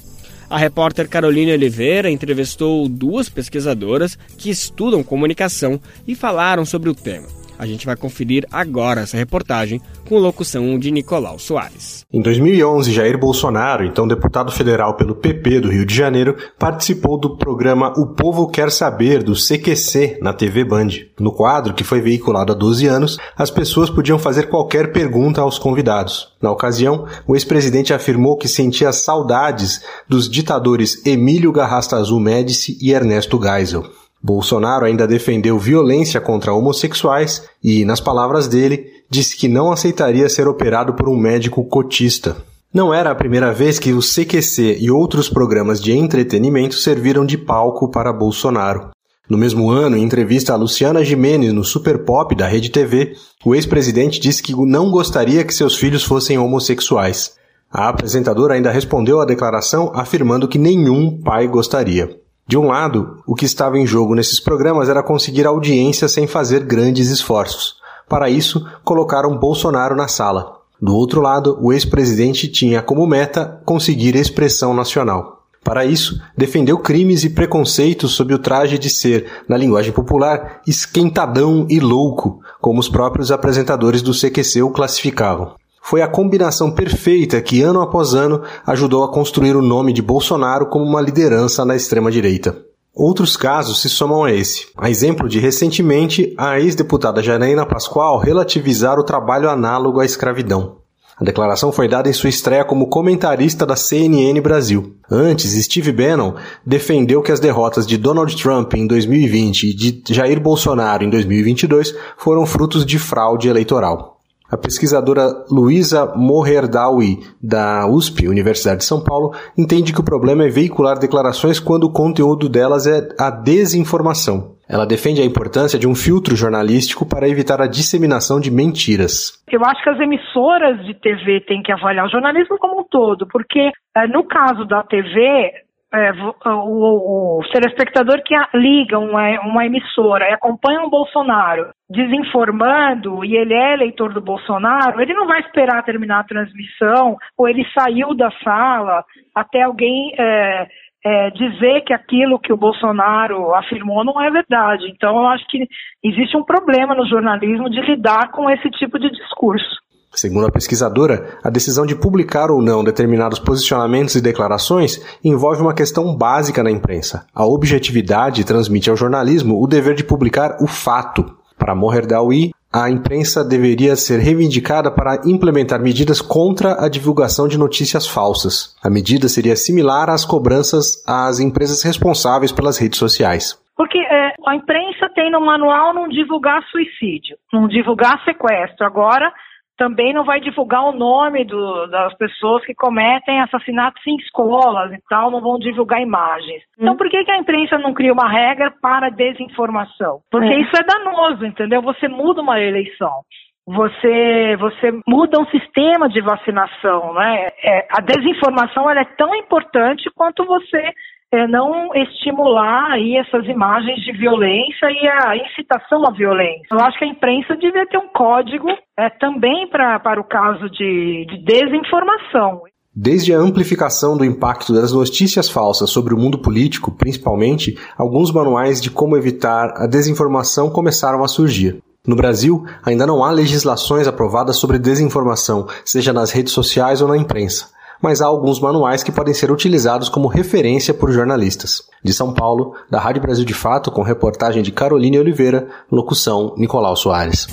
A repórter Carolina Oliveira entrevistou duas pesquisadoras que estudam comunicação e falaram sobre o tema. A gente vai conferir agora essa reportagem com locução de Nicolau Soares. Em 2011, Jair Bolsonaro, então deputado federal pelo PP do Rio de Janeiro, participou do programa O Povo Quer Saber, do CQC, na TV Band. No quadro, que foi veiculado há 12 anos, as pessoas podiam fazer qualquer pergunta aos convidados. Na ocasião, o ex-presidente afirmou que sentia saudades dos ditadores Emílio Garrasta Azul Médici e Ernesto Geisel. Bolsonaro ainda defendeu violência contra homossexuais e, nas palavras dele, disse que não aceitaria ser operado por um médico cotista. Não era a primeira vez que o CQC e outros programas de entretenimento serviram de palco para Bolsonaro. No mesmo ano, em entrevista a Luciana Gimenez no Super Pop da Rede TV, o ex-presidente disse que não gostaria que seus filhos fossem homossexuais. A apresentadora ainda respondeu à declaração afirmando que nenhum pai gostaria. De um lado, o que estava em jogo nesses programas era conseguir audiência sem fazer grandes esforços. Para isso, colocaram Bolsonaro na sala. Do outro lado, o ex-presidente tinha como meta conseguir expressão nacional. Para isso, defendeu crimes e preconceitos sob o traje de ser, na linguagem popular, esquentadão e louco, como os próprios apresentadores do CQC o classificavam foi a combinação perfeita que, ano após ano, ajudou a construir o nome de Bolsonaro como uma liderança na extrema-direita. Outros casos se somam a esse. A exemplo de recentemente a ex-deputada Janaína Pascoal relativizar o trabalho análogo à escravidão. A declaração foi dada em sua estreia como comentarista da CNN Brasil. Antes, Steve Bannon defendeu que as derrotas de Donald Trump em 2020 e de Jair Bolsonaro em 2022 foram frutos de fraude eleitoral. A pesquisadora Luísa Moherdawi, da USP, Universidade de São Paulo, entende que o problema é veicular declarações quando o conteúdo delas é a desinformação. Ela defende a importância de um filtro jornalístico para evitar a disseminação de mentiras. Eu acho que as emissoras de TV têm que avaliar o jornalismo como um todo, porque eh, no caso da TV, é, o, o, telespectador que liga uma, uma emissora e acompanha um Bolsonaro desinformando e ele é eleitor do Bolsonaro, ele não vai esperar terminar a transmissão ou ele saiu da sala até alguém é, é, dizer que aquilo que o Bolsonaro afirmou não é verdade. Então, eu acho que existe um problema no jornalismo de lidar com esse tipo de discurso. Segundo a pesquisadora, a decisão de publicar ou não determinados posicionamentos e declarações envolve uma questão básica na imprensa. A objetividade transmite ao jornalismo o dever de publicar o fato. Para Moherdawi, a imprensa deveria ser reivindicada para implementar medidas contra a divulgação de notícias falsas. A medida seria similar às cobranças às empresas responsáveis pelas redes sociais. Porque é, A imprensa tem no manual não divulgar suicídio, não divulgar sequestro. Agora, também não vai divulgar o nome do, das pessoas que cometem assassinatos em escolas e tal, não vão divulgar imagens. Hum. Então, por que, que a imprensa não cria uma regra para desinformação? Porque é. isso é danoso, entendeu? Você muda uma eleição. Você, você muda um sistema de vacinação, né? É, a desinformação ela é tão importante quanto você é, não estimular aí essas imagens de violência e a incitação à violência. Eu acho que a imprensa devia ter um código é, também pra, para o caso de, de desinformação. Desde a amplificação do impacto das notícias falsas sobre o mundo político, principalmente, alguns manuais de como evitar a desinformação começaram a surgir. No Brasil, ainda não há legislações aprovadas sobre desinformação, seja nas redes sociais ou na imprensa mas há alguns manuais que podem ser utilizados como referência por jornalistas. De São Paulo, da Rádio Brasil de Fato, com reportagem de Caroline Oliveira, locução Nicolau Soares.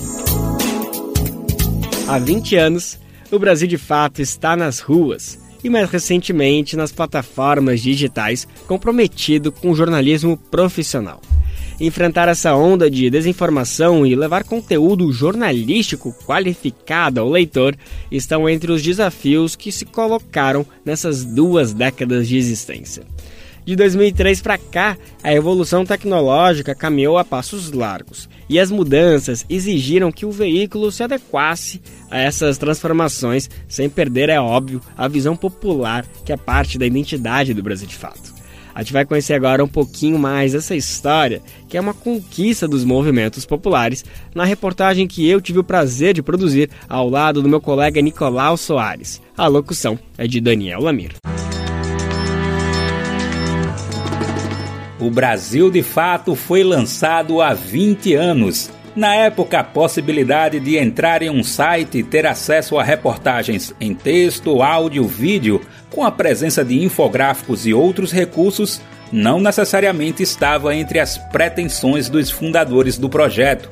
Há 20 anos, o Brasil de Fato está nas ruas e mais recentemente nas plataformas digitais comprometido com o jornalismo profissional. Enfrentar essa onda de desinformação e levar conteúdo jornalístico qualificado ao leitor estão entre os desafios que se colocaram nessas duas décadas de existência. De 2003 para cá, a evolução tecnológica caminhou a passos largos e as mudanças exigiram que o veículo se adequasse a essas transformações, sem perder, é óbvio, a visão popular que é parte da identidade do Brasil de fato. A gente vai conhecer agora um pouquinho mais essa história, que é uma conquista dos movimentos populares, na reportagem que eu tive o prazer de produzir ao lado do meu colega Nicolau Soares. A locução é de Daniel Lamir. O Brasil de Fato foi lançado há 20 anos. Na época, a possibilidade de entrar em um site e ter acesso a reportagens em texto, áudio, vídeo com a presença de infográficos e outros recursos, não necessariamente estava entre as pretensões dos fundadores do projeto,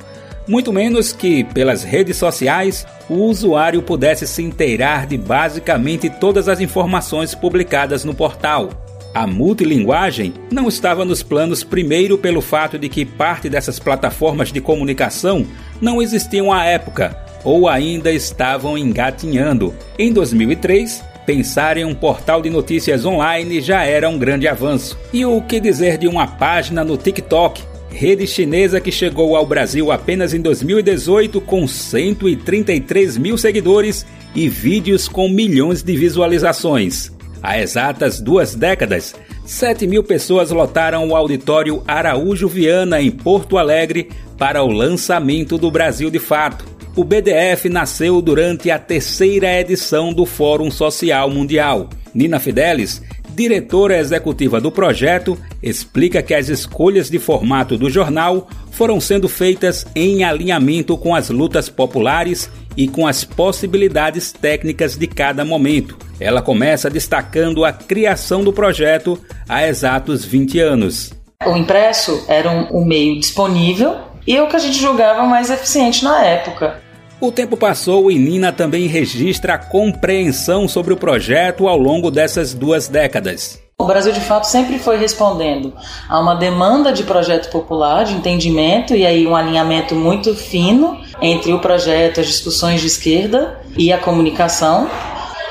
muito menos que, pelas redes sociais, o usuário pudesse se inteirar de basicamente todas as informações publicadas no portal. A multilinguagem não estava nos planos, primeiro, pelo fato de que parte dessas plataformas de comunicação não existiam à época ou ainda estavam engatinhando. Em 2003, Pensar em um portal de notícias online já era um grande avanço. E o que dizer de uma página no TikTok, rede chinesa que chegou ao Brasil apenas em 2018 com 133 mil seguidores e vídeos com milhões de visualizações. Há exatas duas décadas, 7 mil pessoas lotaram o auditório Araújo Viana, em Porto Alegre, para o lançamento do Brasil de Fato o BDF nasceu durante a terceira edição do Fórum Social Mundial. Nina Fidelis, diretora executiva do projeto, explica que as escolhas de formato do jornal foram sendo feitas em alinhamento com as lutas populares e com as possibilidades técnicas de cada momento. Ela começa destacando a criação do projeto há exatos 20 anos. O impresso era um, um meio disponível e é o que a gente julgava mais eficiente na época. O tempo passou e Nina também registra a compreensão sobre o projeto ao longo dessas duas décadas. O Brasil de fato sempre foi respondendo a uma demanda de projeto popular, de entendimento e aí um alinhamento muito fino entre o projeto, as discussões de esquerda e a comunicação.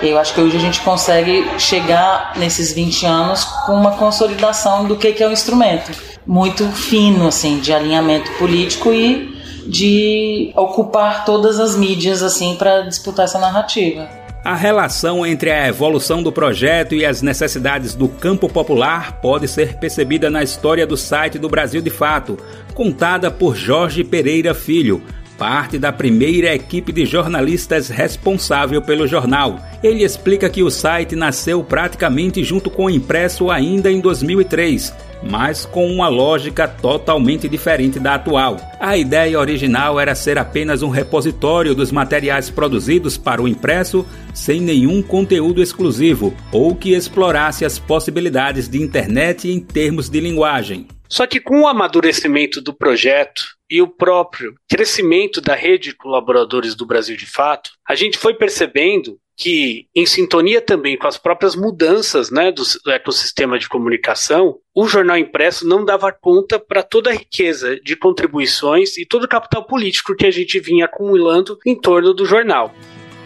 Eu acho que hoje a gente consegue chegar nesses 20 anos com uma consolidação do que é o instrumento muito fino assim de alinhamento político e de ocupar todas as mídias assim para disputar essa narrativa. A relação entre a evolução do projeto e as necessidades do campo popular pode ser percebida na história do site do Brasil de Fato, contada por Jorge Pereira Filho, parte da primeira equipe de jornalistas responsável pelo jornal. Ele explica que o site nasceu praticamente junto com o impresso ainda em 2003 mas com uma lógica totalmente diferente da atual. A ideia original era ser apenas um repositório dos materiais produzidos para o impresso sem nenhum conteúdo exclusivo ou que explorasse as possibilidades de internet em termos de linguagem. Só que com o amadurecimento do projeto e o próprio crescimento da rede de colaboradores do Brasil de Fato, a gente foi percebendo que, em sintonia também com as próprias mudanças né, do ecossistema de comunicação, o jornal impresso não dava conta para toda a riqueza de contribuições e todo o capital político que a gente vinha acumulando em torno do jornal.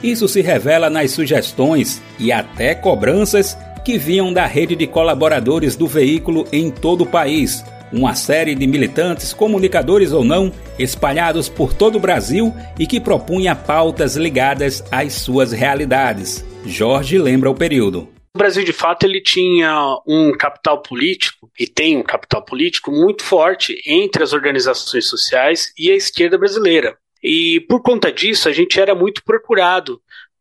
Isso se revela nas sugestões e até cobranças que vinham da rede de colaboradores do veículo em todo o país, uma série de militantes, comunicadores ou não, espalhados por todo o Brasil e que propunha pautas ligadas às suas realidades. Jorge lembra o período. O Brasil, de fato, ele tinha um capital político, e tem um capital político muito forte entre as organizações sociais e a esquerda brasileira. E por conta disso, a gente era muito procurado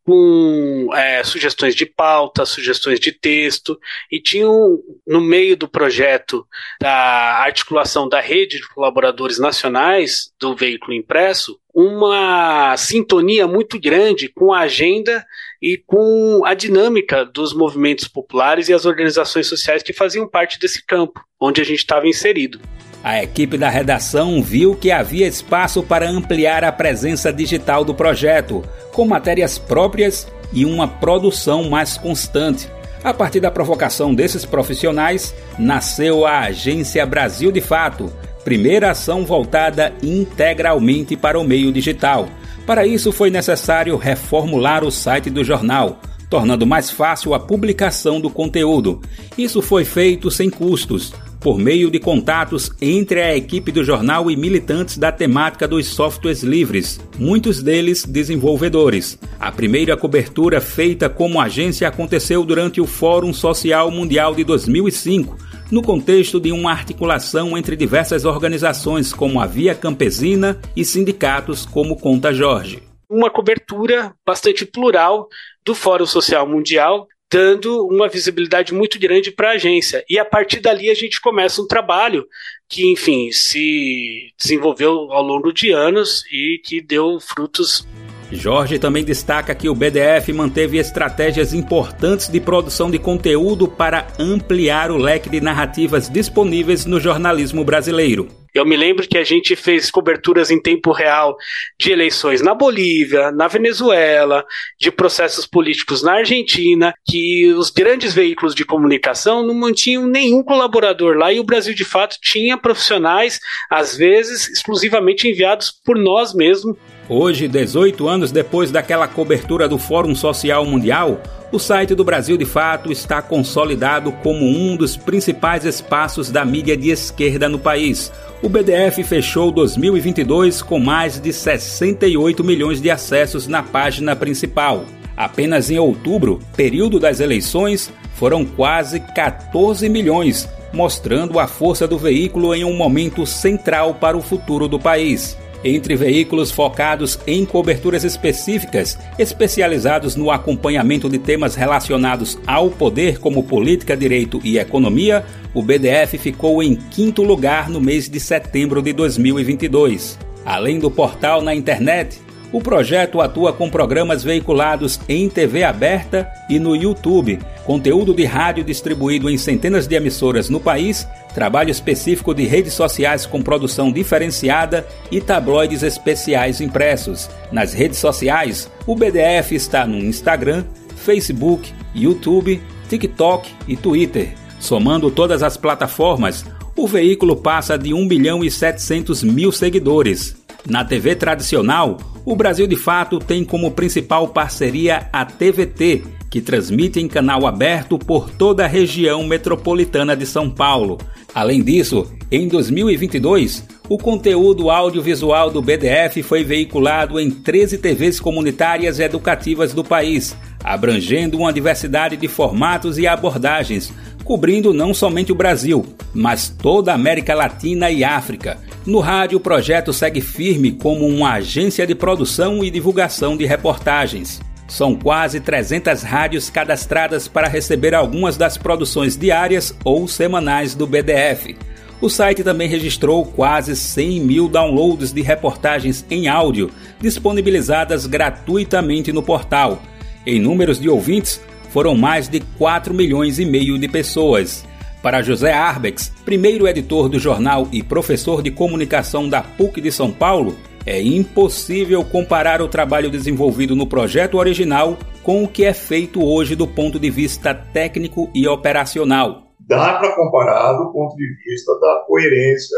com é, sugestões de pauta, sugestões de texto, e tinham no meio do projeto da articulação da rede de colaboradores nacionais do veículo impresso uma sintonia muito grande com a agenda e com a dinâmica dos movimentos populares e as organizações sociais que faziam parte desse campo onde a gente estava inserido. A equipe da redação viu que havia espaço para ampliar a presença digital do projeto, com matérias próprias e uma produção mais constante. A partir da provocação desses profissionais, nasceu a Agência Brasil de Fato, primeira ação voltada integralmente para o meio digital. Para isso, foi necessário reformular o site do jornal, tornando mais fácil a publicação do conteúdo. Isso foi feito sem custos por meio de contatos entre a equipe do jornal e militantes da temática dos softwares livres, muitos deles desenvolvedores. A primeira cobertura feita como agência aconteceu durante o Fórum Social Mundial de 2005, no contexto de uma articulação entre diversas organizações como a Via Campesina e sindicatos como Conta Jorge. Uma cobertura bastante plural do Fórum Social Mundial, dando uma visibilidade muito grande para a agência. E a partir dali a gente começa um trabalho que, enfim, se desenvolveu ao longo de anos e que deu frutos. Jorge também destaca que o BDF manteve estratégias importantes de produção de conteúdo para ampliar o leque de narrativas disponíveis no jornalismo brasileiro. Eu me lembro que a gente fez coberturas em tempo real de eleições na Bolívia, na Venezuela, de processos políticos na Argentina, que os grandes veículos de comunicação não mantinham nenhum colaborador lá e o Brasil de fato tinha profissionais, às vezes exclusivamente enviados por nós mesmos. Hoje, 18 anos depois daquela cobertura do Fórum Social Mundial, o site do Brasil de Fato está consolidado como um dos principais espaços da mídia de esquerda no país o BDF fechou 2022 com mais de 68 milhões de acessos na página principal. Apenas em outubro, período das eleições, foram quase 14 milhões, mostrando a força do veículo em um momento central para o futuro do país entre veículos focados em coberturas específicas, especializados no acompanhamento de temas relacionados ao poder, como política, direito e economia, o BDF ficou em quinto lugar no mês de setembro de 2022. Além do portal na internet, o projeto atua com programas veiculados em TV aberta e no YouTube, conteúdo de rádio distribuído em centenas de emissoras no país, trabalho específico de redes sociais com produção diferenciada e tabloides especiais impressos. Nas redes sociais, o BDF está no Instagram, Facebook, YouTube, TikTok e Twitter. Somando todas as plataformas, o veículo passa de 1 bilhão e 700 mil seguidores. Na TV tradicional, o Brasil de Fato tem como principal parceria a TVT, que transmite em canal aberto por toda a região metropolitana de São Paulo. Além disso, em 2022, o conteúdo audiovisual do BDF foi veiculado em 13 TVs comunitárias educativas do país, abrangendo uma diversidade de formatos e abordagens, cobrindo não somente o Brasil, mas toda a América Latina e África. No rádio, o projeto segue firme como uma agência de produção e divulgação de reportagens. São quase 300 rádios cadastradas para receber algumas das produções diárias ou semanais do BDF. O site também registrou quase 100 mil downloads de reportagens em áudio, disponibilizadas gratuitamente no portal. Em números de ouvintes, foram mais de 4 milhões e meio de pessoas. Para José Arbex, primeiro editor do jornal e professor de comunicação da PUC de São Paulo, é impossível comparar o trabalho desenvolvido no projeto original com o que é feito hoje do ponto de vista técnico e operacional. Dá para comparar do ponto de vista da coerência,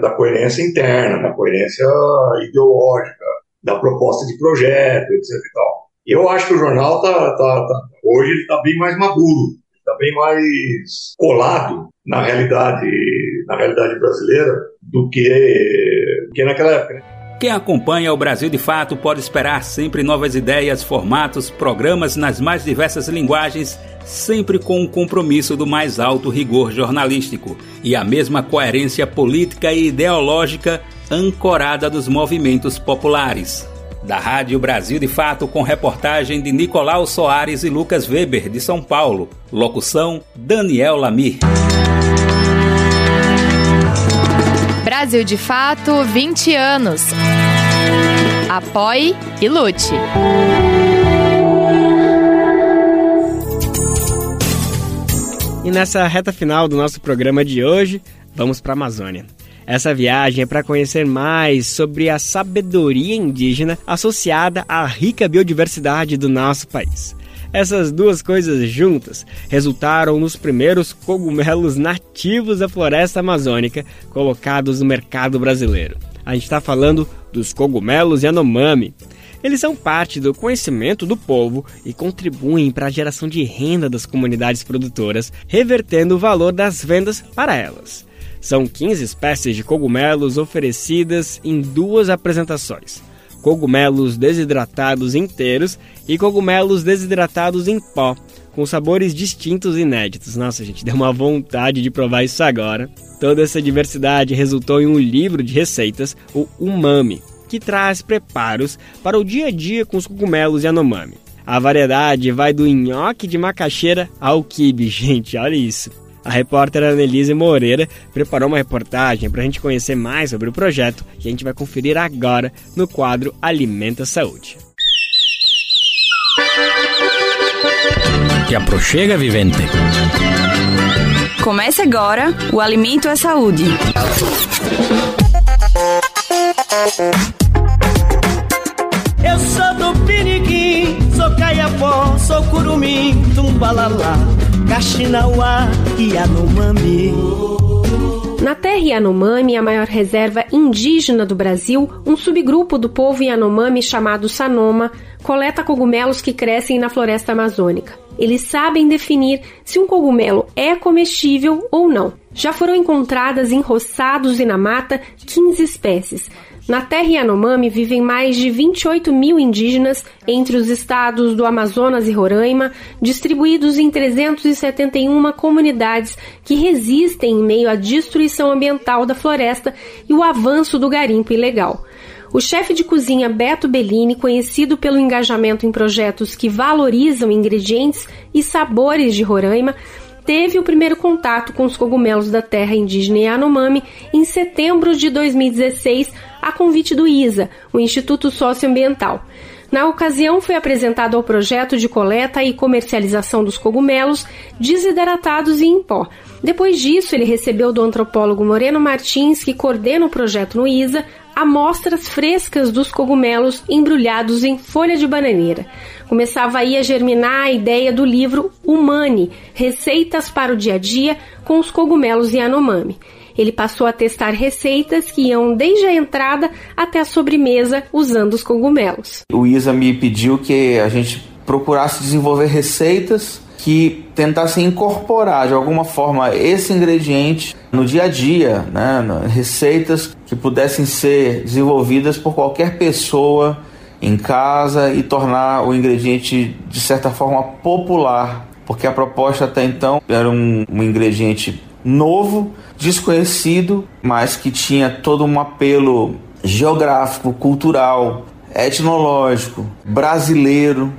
da coerência interna, da coerência ideológica, da proposta de projeto, etc. E tal. Eu acho que o jornal tá, tá, tá hoje está bem mais maduro, bem mais colado na realidade, na realidade brasileira do que, do que naquela época. Né? Quem acompanha o Brasil de Fato pode esperar sempre novas ideias, formatos, programas nas mais diversas linguagens, sempre com o compromisso do mais alto rigor jornalístico e a mesma coerência política e ideológica ancorada dos movimentos populares. Da Rádio Brasil de Fato, com reportagem de Nicolau Soares e Lucas Weber, de São Paulo. Locução: Daniel Lamir. Brasil de Fato 20 anos. Apoie e lute. E nessa reta final do nosso programa de hoje, vamos para a Amazônia. Essa viagem é para conhecer mais sobre a sabedoria indígena associada à rica biodiversidade do nosso país. Essas duas coisas juntas resultaram nos primeiros cogumelos nativos da floresta amazônica colocados no mercado brasileiro. A gente está falando dos cogumelos Yanomami. Eles são parte do conhecimento do povo e contribuem para a geração de renda das comunidades produtoras, revertendo o valor das vendas para elas. São 15 espécies de cogumelos oferecidas em duas apresentações cogumelos desidratados inteiros e cogumelos desidratados em pó, com sabores distintos e inéditos. Nossa, gente, deu uma vontade de provar isso agora. Toda essa diversidade resultou em um livro de receitas, o Umami, que traz preparos para o dia a dia com os cogumelos Yanomami. A variedade vai do nhoque de macaxeira ao quibe, gente, olha isso. A repórter Annelise Moreira preparou uma reportagem para a gente conhecer mais sobre o projeto que a gente vai conferir agora no quadro Alimenta Saúde. Que aproxega, vivente. Comece agora o Alimento é Saúde. Eu sou do Piniquim, sou caiapó, sou curumim, tumbalalá Kaxinauá e Yanomami. Na terra Yanomami, a maior reserva indígena do Brasil, um subgrupo do povo Yanomami chamado Sanoma coleta cogumelos que crescem na floresta amazônica. Eles sabem definir se um cogumelo é comestível ou não. Já foram encontradas em roçados e na mata 15 espécies, na terra Yanomami vivem mais de 28 mil indígenas entre os estados do Amazonas e Roraima, distribuídos em 371 comunidades que resistem em meio à destruição ambiental da floresta e o avanço do garimpo ilegal. O chefe de cozinha Beto Bellini, conhecido pelo engajamento em projetos que valorizam ingredientes e sabores de Roraima, teve o primeiro contato com os cogumelos da terra indígena Yanomami em setembro de 2016 a convite do ISA, o Instituto Socioambiental. Na ocasião, foi apresentado ao projeto de coleta e comercialização dos cogumelos desidratados e em pó. Depois disso, ele recebeu do antropólogo Moreno Martins, que coordena o projeto no ISA, amostras frescas dos cogumelos embrulhados em folha de bananeira. Começava aí a germinar a ideia do livro Humani, Receitas para o Dia a Dia com os cogumelos Yanomami. Ele passou a testar receitas que iam desde a entrada até a sobremesa usando os cogumelos. O Isa me pediu que a gente procurasse desenvolver receitas que tentassem incorporar de alguma forma esse ingrediente no dia a dia, né? receitas que pudessem ser desenvolvidas por qualquer pessoa em casa e tornar o ingrediente de certa forma popular, porque a proposta até então era um, um ingrediente novo, desconhecido, mas que tinha todo um apelo geográfico, cultural, etnológico, brasileiro.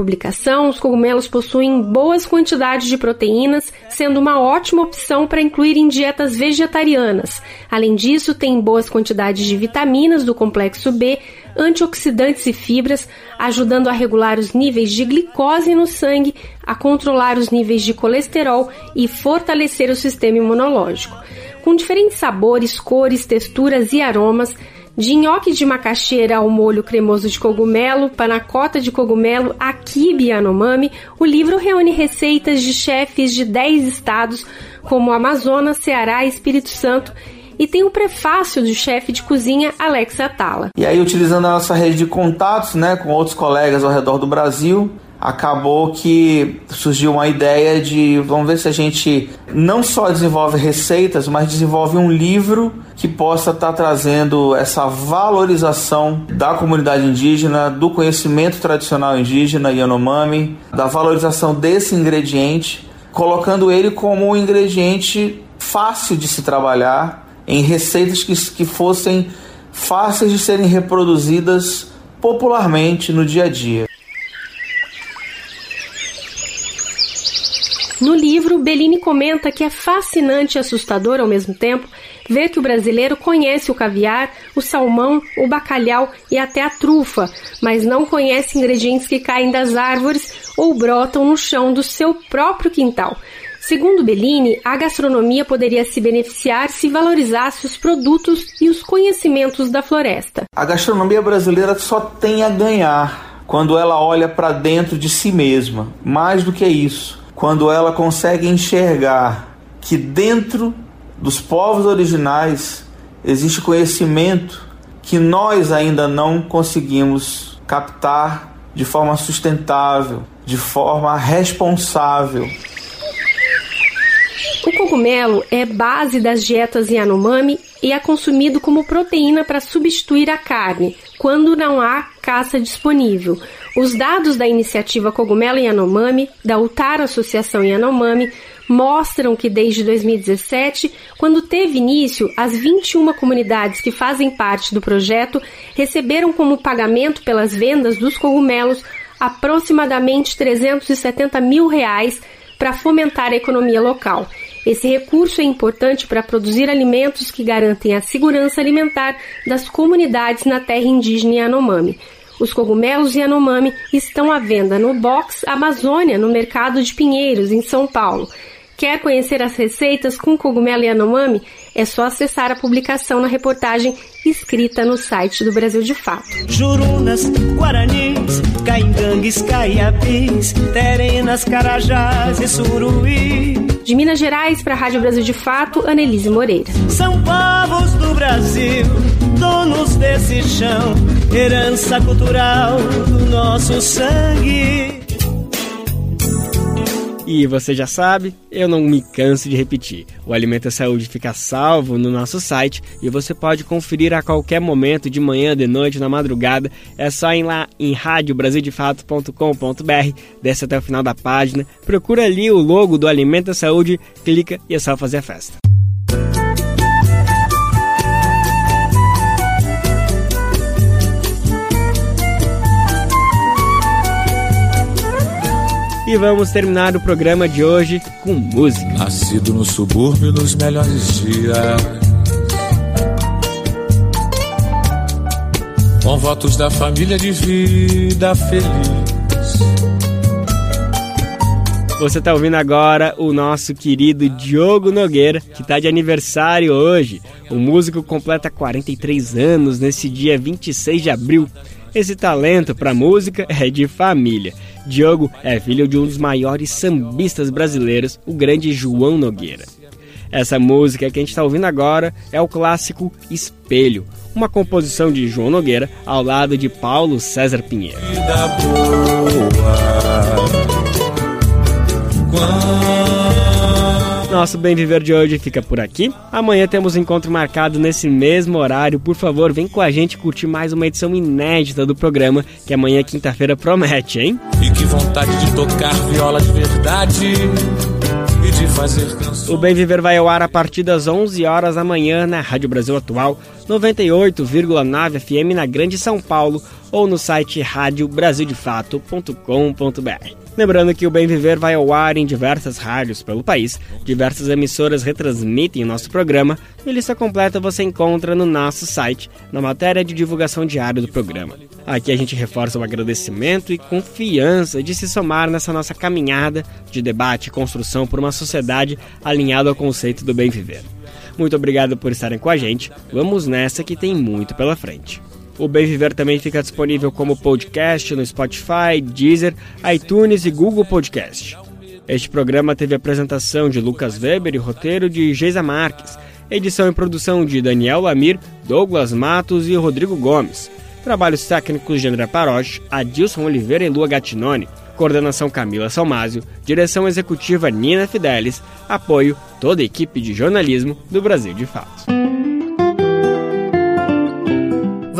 Publicação, os cogumelos possuem boas quantidades de proteínas, sendo uma ótima opção para incluir em dietas vegetarianas. Além disso, tem boas quantidades de vitaminas do complexo B, antioxidantes e fibras, ajudando a regular os níveis de glicose no sangue, a controlar os níveis de colesterol e fortalecer o sistema imunológico. Com diferentes sabores, cores, texturas e aromas, de nhoque de macaxeira ao molho cremoso de cogumelo, panacota de cogumelo, akibe anomami, o livro reúne receitas de chefes de 10 estados, como Amazonas, Ceará e Espírito Santo, e tem o prefácio do chefe de cozinha Alex Atala. E aí, utilizando a nossa rede de contatos né, com outros colegas ao redor do Brasil, acabou que surgiu uma ideia de vamos ver se a gente não só desenvolve receitas, mas desenvolve um livro que possa estar tá trazendo essa valorização da comunidade indígena, do conhecimento tradicional indígena Yanomami, da valorização desse ingrediente, colocando ele como um ingrediente fácil de se trabalhar em receitas que, que fossem fáceis de serem reproduzidas popularmente no dia a dia. No livro, Bellini comenta que é fascinante e assustador ao mesmo tempo ver que o brasileiro conhece o caviar, o salmão, o bacalhau e até a trufa, mas não conhece ingredientes que caem das árvores ou brotam no chão do seu próprio quintal. Segundo Bellini, a gastronomia poderia se beneficiar se valorizasse os produtos e os conhecimentos da floresta. A gastronomia brasileira só tem a ganhar quando ela olha para dentro de si mesma. Mais do que isso, quando ela consegue enxergar que dentro dos povos originais existe conhecimento que nós ainda não conseguimos captar de forma sustentável, de forma responsável. O cogumelo é base das dietas Yanomami e é consumido como proteína para substituir a carne, quando não há caça disponível. Os dados da iniciativa Cogumelo Yanomami, da Utara Associação Yanomami, mostram que desde 2017, quando teve início, as 21 comunidades que fazem parte do projeto receberam como pagamento pelas vendas dos cogumelos aproximadamente 370 mil reais para fomentar a economia local. Esse recurso é importante para produzir alimentos que garantem a segurança alimentar das comunidades na terra indígena Yanomami. Os cogumelos Yanomami estão à venda no Box Amazônia, no mercado de Pinheiros, em São Paulo. Quer conhecer as receitas com cogumelo Yanomami? É só acessar a publicação na reportagem escrita no site do Brasil de Fato. Jurunas, Guaranis, Caingangues, Caiapis, Terenas, Carajás e Suruí. De Minas Gerais para a Rádio Brasil de Fato, Anelise Moreira. São povos do Brasil, donos desse chão, herança cultural do nosso sangue. E você já sabe, eu não me canso de repetir. O Alimenta Saúde fica salvo no nosso site e você pode conferir a qualquer momento, de manhã, de noite, na madrugada. É só ir lá em radiobrasildefato.com.br, desce até o final da página, procura ali o logo do Alimenta Saúde, clica e é só fazer a festa. E vamos terminar o programa de hoje com música. Nascido no subúrbio nos melhores dias. Com votos da família de vida feliz. Você está ouvindo agora o nosso querido Diogo Nogueira, que está de aniversário hoje. O músico completa 43 anos nesse dia 26 de abril. Esse talento para música é de família. Diogo é filho de um dos maiores sambistas brasileiros, o grande João Nogueira. Essa música que a gente está ouvindo agora é o clássico Espelho, uma composição de João Nogueira ao lado de Paulo César Pinheiro. Nosso Bem Viver de hoje fica por aqui. Amanhã temos encontro marcado nesse mesmo horário. Por favor, vem com a gente curtir mais uma edição inédita do programa, que amanhã, quinta-feira, promete, hein? E que vontade de tocar viola de verdade. E de fazer canções. O Bem Viver vai ao ar a partir das 11 horas da manhã na Rádio Brasil Atual, 98,9 FM na Grande São Paulo ou no site radiobrasildefato.com.br. Lembrando que o Bem Viver vai ao ar em diversas rádios pelo país, diversas emissoras retransmitem o nosso programa e lista completa você encontra no nosso site, na matéria de divulgação diária do programa. Aqui a gente reforça o agradecimento e confiança de se somar nessa nossa caminhada de debate e construção por uma sociedade alinhada ao conceito do bem viver. Muito obrigado por estarem com a gente. Vamos nessa que tem muito pela frente. O Bem Viver também fica disponível como podcast no Spotify, Deezer, iTunes e Google Podcast. Este programa teve apresentação de Lucas Weber e roteiro de Geisa Marques, edição e produção de Daniel Lamir, Douglas Matos e Rodrigo Gomes. Trabalhos técnicos de André Paroche, Adilson Oliveira e Lua Gattinone. Coordenação Camila Salmásio, direção executiva Nina Fidelis, apoio toda a equipe de jornalismo do Brasil de Fato.